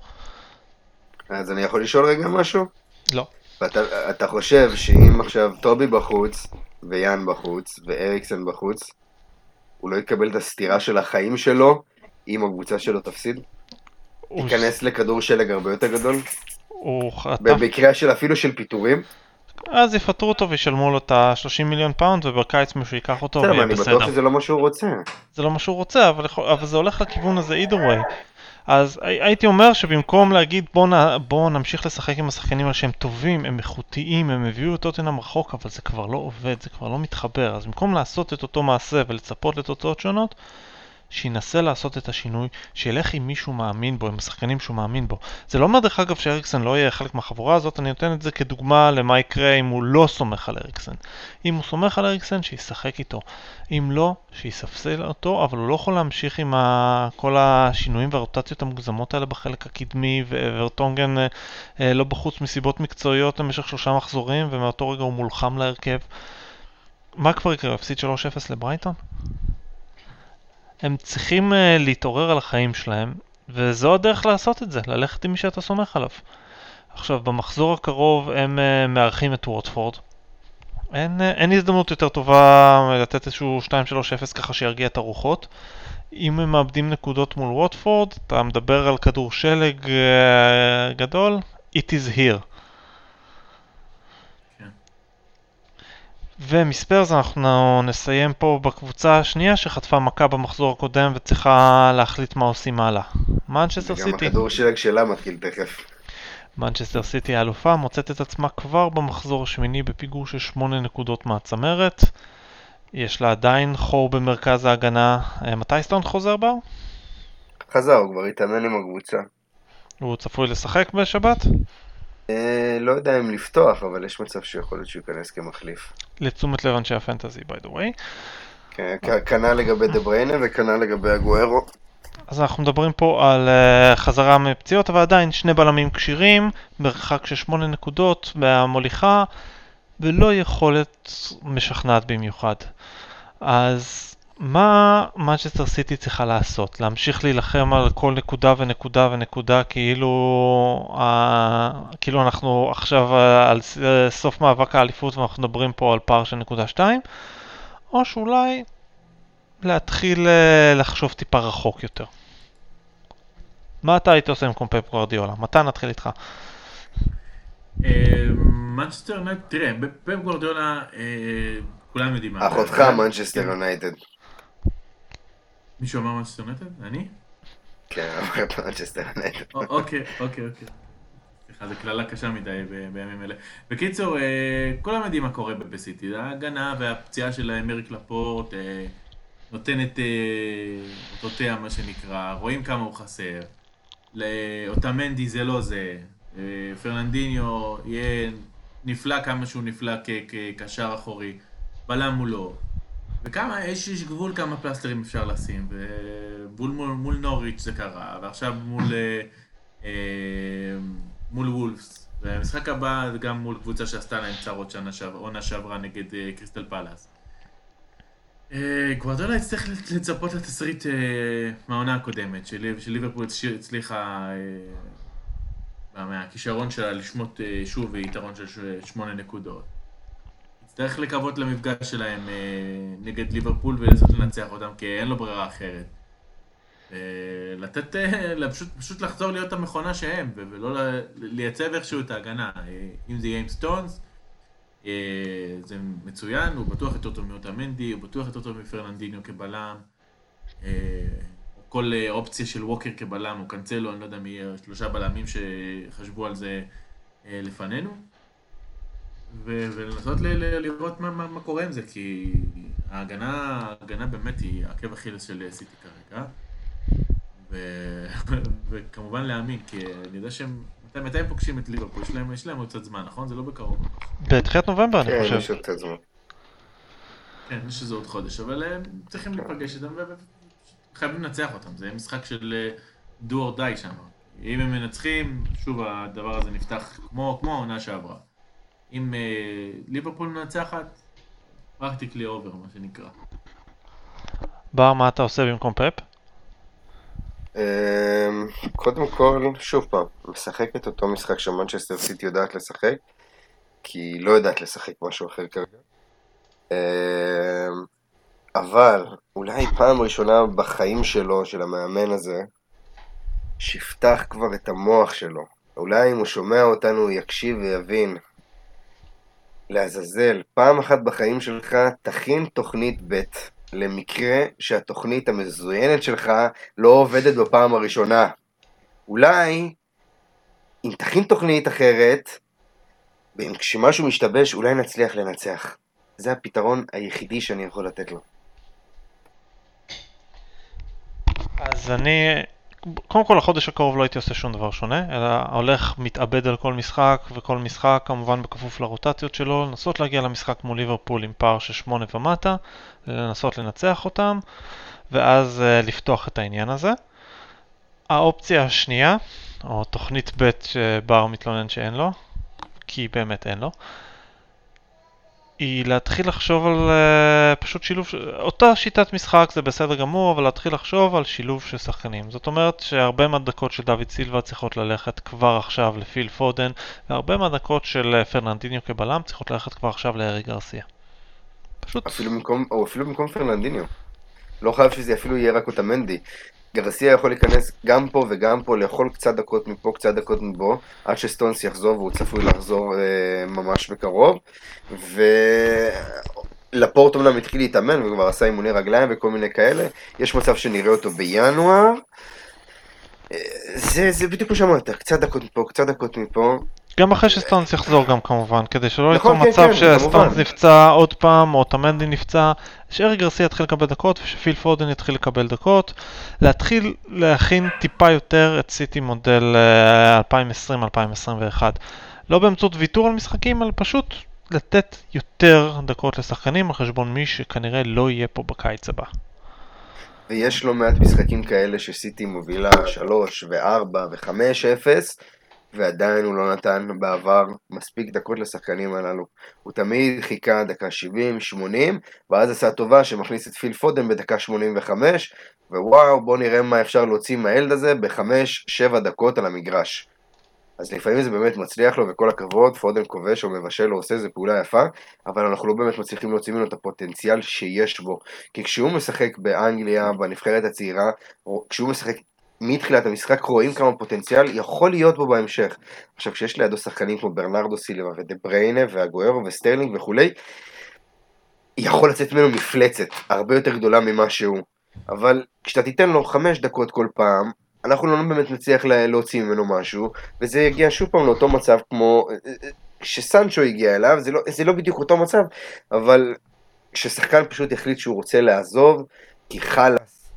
אז אני יכול לשאול רגע משהו? לא. ואתה אתה חושב שאם עכשיו טובי בחוץ, ויאן בחוץ, ואריקסן בחוץ, הוא לא יקבל את הסטירה של החיים שלו אם הקבוצה שלו תפסיד? הוא- ייכנס לכדור שלג הרבה יותר גדול? הוא חטף, במקרה של אפילו של פיטורים? אז יפטרו אותו וישלמו לו את ה-30 מיליון פאונד ובקיץ מישהו ייקח אותו בסדר, אבל ויהיה אני בטוח בסדר. שזה לא מה שהוא רוצה. זה לא מה שהוא רוצה, אבל, אבל זה הולך לכיוון הזה either way. אז הי- הייתי אומר שבמקום להגיד בוא, נ, בוא נמשיך לשחק עם השחקנים האלה שהם טובים, הם איכותיים, הם הביאו את טוטנאם רחוק, אבל זה כבר לא עובד, זה כבר לא מתחבר. אז במקום לעשות את אותו מעשה ולצפות לתוצאות שונות, שינסה לעשות את השינוי, שילך עם מישהו מאמין בו, עם השחקנים שהוא מאמין בו. זה לא אומר דרך אגב שאריקסן לא יהיה חלק מהחבורה הזאת, אני נותן את זה כדוגמה למה יקרה אם הוא לא סומך על אריקסן. אם הוא סומך על אריקסן, שישחק איתו. אם לא, שיספסל אותו, אבל הוא לא יכול להמשיך עם ה... כל השינויים והרוטציות המוגזמות האלה בחלק הקדמי, ואברטונגן אה, אה, לא בחוץ מסיבות מקצועיות למשך שלושה מחזורים, ומאותו רגע הוא מולחם להרכב. מה כבר יקרה? הפסיד 3-0 לברייטון? הם צריכים uh, להתעורר על החיים שלהם, וזו הדרך לעשות את זה, ללכת עם מי שאתה סומך עליו. עכשיו, במחזור הקרוב הם uh, מארחים את ווטפורד. אין, uh, אין הזדמנות יותר טובה לתת איזשהו 2-3-0 ככה שירגיע את הרוחות. אם הם מאבדים נקודות מול ווטפורד, אתה מדבר על כדור שלג uh, גדול, it is here. ומספרס אנחנו נסיים פה בקבוצה השנייה שחטפה מכה במחזור הקודם וצריכה להחליט מה עושים הלאה. מנצ'סטר סיטי. הכדור שלג שלה מתחיל תכף. מנצ'סטר סיטי האלופה מוצאת את עצמה כבר במחזור השמיני בפיגור של 8 נקודות מהצמרת. יש לה עדיין חור במרכז ההגנה. אה, מתי סטונס חוזר בר? חזר, הוא כבר התאמן עם הקבוצה. הוא צפוי לשחק בשבת? אה, לא יודע אם לפתוח, אבל יש מצב שיכול להיות שהוא ייכנס כמחליף. לתשומת לב אנשי הפנטזי by the way. כן, כנ"ל לגבי דה בריינה וכנ"ל לגבי הגוארו. אז אנחנו מדברים פה על uh, חזרה מפציעות, אבל עדיין שני בלמים כשירים, מרחק של 8 נקודות מהמוליכה, ולא יכולת משכנעת במיוחד. אז מה מנצ'סטר סיטי צריכה לעשות? להמשיך להילחם על כל נקודה ונקודה ונקודה כאילו, uh, כאילו אנחנו עכשיו uh, על uh, סוף מאבק האליפות ואנחנו מדברים פה על פער של נקודה 2? או שאולי להתחיל אה, לחשוב טיפה רחוק יותר. מה אתה היית עושה במקום פפ גוורדיולה? מתי נתחיל איתך? אה, מנצ'סטר יונייטד, תראה, פפ גורדיולה, אה, כולם יודעים מה. אחותך. מנצ'סטר יונייטד. מישהו אמר מנצ'סטר יונייטד? אני? כן, אמרת מנצ'סטר יונייטד. א- אוקיי, אוקיי, אוקיי. סליחה, זו קללה קשה מדי בימים אלה. בקיצור, אה, כולם יודעים מה קורה בסיטי. ההגנה והפציעה של אמריק לפורט אה, נותנת אה, אותותיה, מה שנקרא. רואים כמה הוא חסר. לאוטמנדי זה לא זה. אה, פרננדיניו יהיה נפלא כמה שהוא נפלא כקשר אחורי. בלם הוא לא. וכמה, יש, יש גבול כמה פלסטרים אפשר לשים, ומול מול, מול נוריץ' זה קרה, ועכשיו מול, אה, אה, מול וולפס, והמשחק הבא זה גם מול קבוצה שעשתה להם צרות שנה שעברה, עונה שעברה נגד אה, קריסטל פלאס. אה, גוורדולה יצטרך לצפות לתסריט אה, מהעונה הקודמת, של- שליברפול הצ- הצליחה אה, מהכישרון שלה לשמוט אה, שוב יתרון של שמונה נקודות. יצטרך לקוות למפגש שלהם אה, נגד ליברפול ולנסות לנצח אותם, כי אין לו ברירה אחרת. אה, לתת, אה, פשוט, פשוט לחזור להיות המכונה שהם, ולא לייצב איכשהו את ההגנה. אם זה יהיה עם סטונס, זה מצוין, הוא בטוח יותר טוב מאוטמנדי, הוא בטוח יותר טוב מפרננדיניו כבלם. כל אופציה של ווקר כבלם, או קנצלו, אני לא יודע מי יהיה, שלושה בלמים שחשבו על זה לפנינו. ו- ולנסות ל- ל- לראות מה, מה, מה קורה עם זה, כי ההגנה, ההגנה באמת היא עקב אכילס של סיטי כרגע. ו- וכמובן להאמין, כי אני יודע שהם... מתי, מתי הם פוגשים את ליברפול? יש להם, יש להם עוד קצת זמן, נכון? זה לא בקרוב. בתחילת נובמבר אני כן, חושב. יש עוד קצת זמן. כן, יש לזה עוד חודש, אבל הם צריכים להיפגש איתם וחייבים לנצח אותם. זה משחק של אה, do or die שם. אם הם מנצחים, שוב הדבר הזה נפתח כמו העונה שעברה. אם אה, ליברפול מנצחת, practically over, מה שנקרא. בר, מה אתה עושה במקום פפ? אמ, קודם כל, שוב פעם, משחק את אותו משחק שמנצ'סטר סיטי יודעת לשחק, כי היא לא יודעת לשחק משהו אחר כרגע. אמ, אבל אולי פעם ראשונה בחיים שלו, של המאמן הזה, שיפתח כבר את המוח שלו. אולי אם הוא שומע אותנו הוא יקשיב ויבין. לעזאזל, פעם אחת בחיים שלך תכין תוכנית ב' למקרה שהתוכנית המזוינת שלך לא עובדת בפעם הראשונה. אולי, אם תכין תוכנית אחרת, כשמשהו משתבש, אולי נצליח לנצח. זה הפתרון היחידי שאני יכול לתת לו. אז אני, קודם כל החודש הקרוב לא הייתי עושה שום דבר שונה, אלא הולך מתאבד על כל משחק, וכל משחק כמובן בכפוף לרוטציות שלו, לנסות להגיע למשחק מול ליברפול עם פער של שמונה ומטה, לנסות לנצח אותם, ואז uh, לפתוח את העניין הזה. האופציה השנייה, או תוכנית ב' שבר מתלונן שאין לו, כי באמת אין לו, היא להתחיל לחשוב על uh, פשוט שילוב, אותה שיטת משחק זה בסדר גמור, אבל להתחיל לחשוב על שילוב של שחקנים. זאת אומרת שהרבה מהדקות של דוד סילבה צריכות ללכת כבר עכשיו לפיל פודן, והרבה מהדקות של אה, פרננדיניו כבלם צריכות ללכת כבר עכשיו לאריק גרסיה. פשוט, אפילו במקום, או אפילו במקום פרננדיניו. לא חייב שזה אפילו יהיה רק אוטמנדי. גרסיה יכול להיכנס גם פה וגם פה, לאכול קצת דקות מפה, קצת דקות מפה, עד שסטונס יחזור, והוא צפוי לחזור אה, ממש בקרוב. ולפורט אומנם התחיל להתאמן, וכבר עשה אימוני רגליים וכל מיני כאלה. יש מצב שנראה אותו בינואר. אה, זה, זה בדיוק כמו שאמרת, קצת דקות מפה, קצת דקות מפה. גם אחרי שסטונס יחזור גם כמובן, כדי שלא נכון, ליצור כן, מצב כן, שסטונס כמובן. נפצע עוד פעם, או טמנדי נפצע, שארי גרסיה יתחיל לקבל דקות ושפיל פודן יתחיל לקבל דקות. להתחיל להכין טיפה יותר את סיטי מודל אה, 2020-2021. לא באמצעות ויתור על משחקים, אלא פשוט לתת יותר דקות לשחקנים על חשבון מי שכנראה לא יהיה פה בקיץ הבא. ויש לא מעט משחקים כאלה שסיטי מובילה 3 ו-4 ו-5-0 ועדיין הוא לא נתן בעבר מספיק דקות לשחקנים הללו. הוא תמיד חיכה דקה 70-80 ואז עשה טובה שמכניס את פיל פודן בדקה 85 ווואו בוא נראה מה אפשר להוציא מהילד הזה ב-5-7 דקות על המגרש. אז לפעמים זה באמת מצליח לו וכל הכבוד, פודן כובש או מבשל או עושה, זה פעולה יפה, אבל אנחנו לא באמת מצליחים להוציא ממנו את הפוטנציאל שיש בו. כי כשהוא משחק באנגליה, בנבחרת הצעירה, או כשהוא משחק מתחילת המשחק, רואים כמה פוטנציאל יכול להיות בו בהמשך. עכשיו, כשיש לידו שחקנים כמו ברנרדו סילבה ודה בריינה ואגוארו וסטרלינג וכולי, יכול לצאת ממנו מפלצת הרבה יותר גדולה ממה שהוא. אבל כשאתה תיתן לו חמש דקות כל פעם, אנחנו לא באמת נצליח לה- להוציא ממנו משהו, וזה יגיע שוב פעם לאותו מצב כמו אה, אה, שסנצ'ו הגיע אליו, זה לא, זה לא בדיוק אותו מצב, אבל כששחקן פשוט יחליט שהוא רוצה לעזוב, כי חלאס,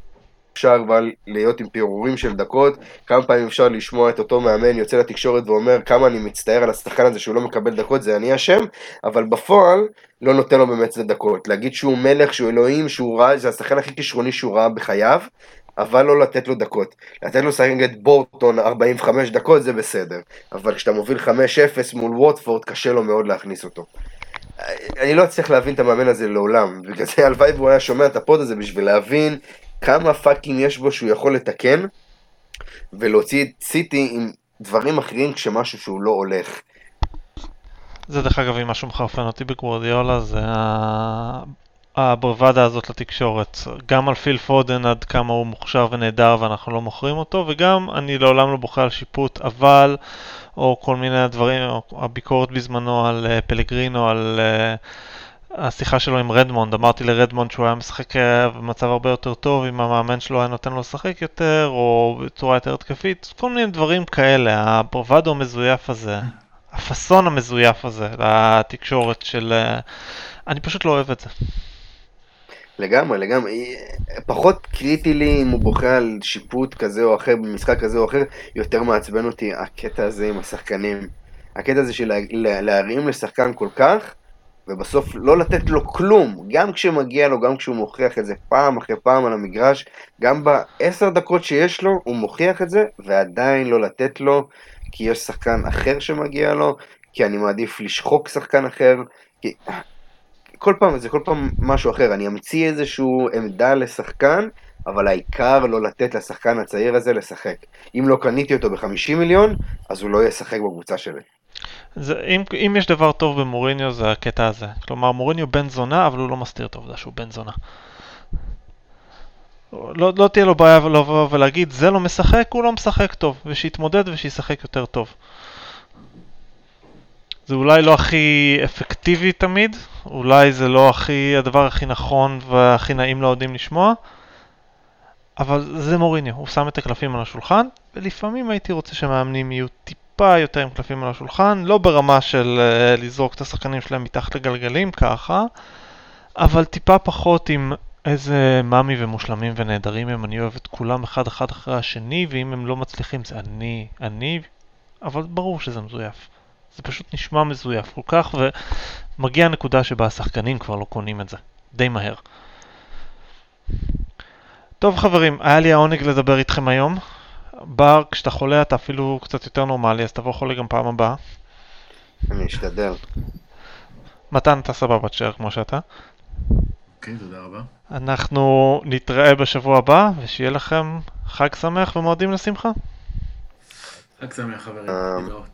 אפשר כבר להיות עם פירורים של דקות, כמה פעמים אפשר לשמוע את אותו מאמן יוצא לתקשורת ואומר כמה אני מצטער על השחקן הזה שהוא לא מקבל דקות, זה אני אשם, אבל בפועל לא נותן לו באמת את הדקות. להגיד שהוא מלך, שהוא אלוהים, שהוא רע, זה השחקן הכי כישרוני שהוא ראה בחייו, אבל לא לתת לו דקות. לתת לו לשחק נגד בורטון 45 דקות זה בסדר, אבל כשאתה מוביל 5-0 מול ווטפורד קשה לו מאוד להכניס אותו. אני לא אצליח להבין את המאמן הזה לעולם, בגלל זה הלוואי והוא היה שומע את ה pod הזה בשביל להבין כמה fucking יש בו שהוא יכול לתקן ולהוציא את סיטי עם דברים אחרים כשמשהו שהוא לא הולך. זה דרך אגב, אם משהו מחרפן אותי בגוורדיאולה, זה הברוואדה הזאת לתקשורת. גם על פיל פודן עד כמה הוא מוכשר ונהדר ואנחנו לא מוכרים אותו, וגם אני לעולם לא בוכה על שיפוט, אבל, או כל מיני דברים, או הביקורת בזמנו על uh, פלגרינו, על uh, השיחה שלו עם רדמונד. אמרתי לרדמונד שהוא היה משחק אה, במצב הרבה יותר טוב, אם המאמן שלו היה נותן לו לשחק יותר, או בצורה יותר התקפית, כל מיני דברים כאלה. הברוואדו המזויף הזה. הפאסון המזויף הזה לתקשורת של... אה, אני פשוט לא אוהב את זה. לגמרי, לגמרי. פחות קריטי לי אם הוא בוכה על שיפוט כזה או אחר במשחק כזה או אחר, יותר מעצבן אותי הקטע הזה עם השחקנים. הקטע הזה של לה- להרים לשחקן כל כך, ובסוף לא לתת לו כלום, גם כשמגיע לו, גם כשהוא מוכיח את זה פעם אחרי פעם על המגרש, גם בעשר דקות שיש לו, הוא מוכיח את זה, ועדיין לא לתת לו, כי יש שחקן אחר שמגיע לו, כי אני מעדיף לשחוק שחקן אחר, כי... כל פעם, זה כל פעם משהו אחר, אני אמציא איזשהו עמדה לשחקן, אבל העיקר לא לתת לשחקן הצעיר הזה לשחק. אם לא קניתי אותו ב-50 מיליון, אז הוא לא ישחק בקבוצה שלי. זה, אם, אם יש דבר טוב במוריניו זה הקטע הזה. כלומר, מוריניו בן זונה, אבל הוא לא מסתיר את העובדה שהוא בן זונה. לא, לא תהיה לו בעיה לבוא ולהגיד, זה לא משחק, הוא לא משחק טוב, ושיתמודד ושישחק יותר טוב. זה אולי לא הכי אפקטיבי תמיד, אולי זה לא הכי, הדבר הכי נכון והכי נעים לאוהדים לשמוע, אבל זה מוריניו, הוא שם את הקלפים על השולחן, ולפעמים הייתי רוצה שמאמנים יהיו טיפה יותר עם קלפים על השולחן, לא ברמה של uh, לזרוק את השחקנים שלהם מתחת לגלגלים ככה, אבל טיפה פחות עם איזה מאמי ומושלמים ונהדרים הם, אני אוהב את כולם אחד אחד אחרי השני, ואם הם לא מצליחים זה אני, אני, אבל ברור שזה מזויף. זה פשוט נשמע מזויף כל כך, ומגיע הנקודה שבה השחקנים כבר לא קונים את זה, די מהר. טוב חברים, היה לי העונג לדבר איתכם היום. בר, כשאתה חולה אתה אפילו קצת יותר נורמלי, אז תבוא חולה גם פעם הבאה. אני אשתדל. מתן, אתה סבבה תשאר כמו שאתה. אוקיי, תודה רבה. אנחנו נתראה בשבוע הבא, ושיהיה לכם חג שמח ומועדים לשמחה. חג שמח חברים, אה, להתראות.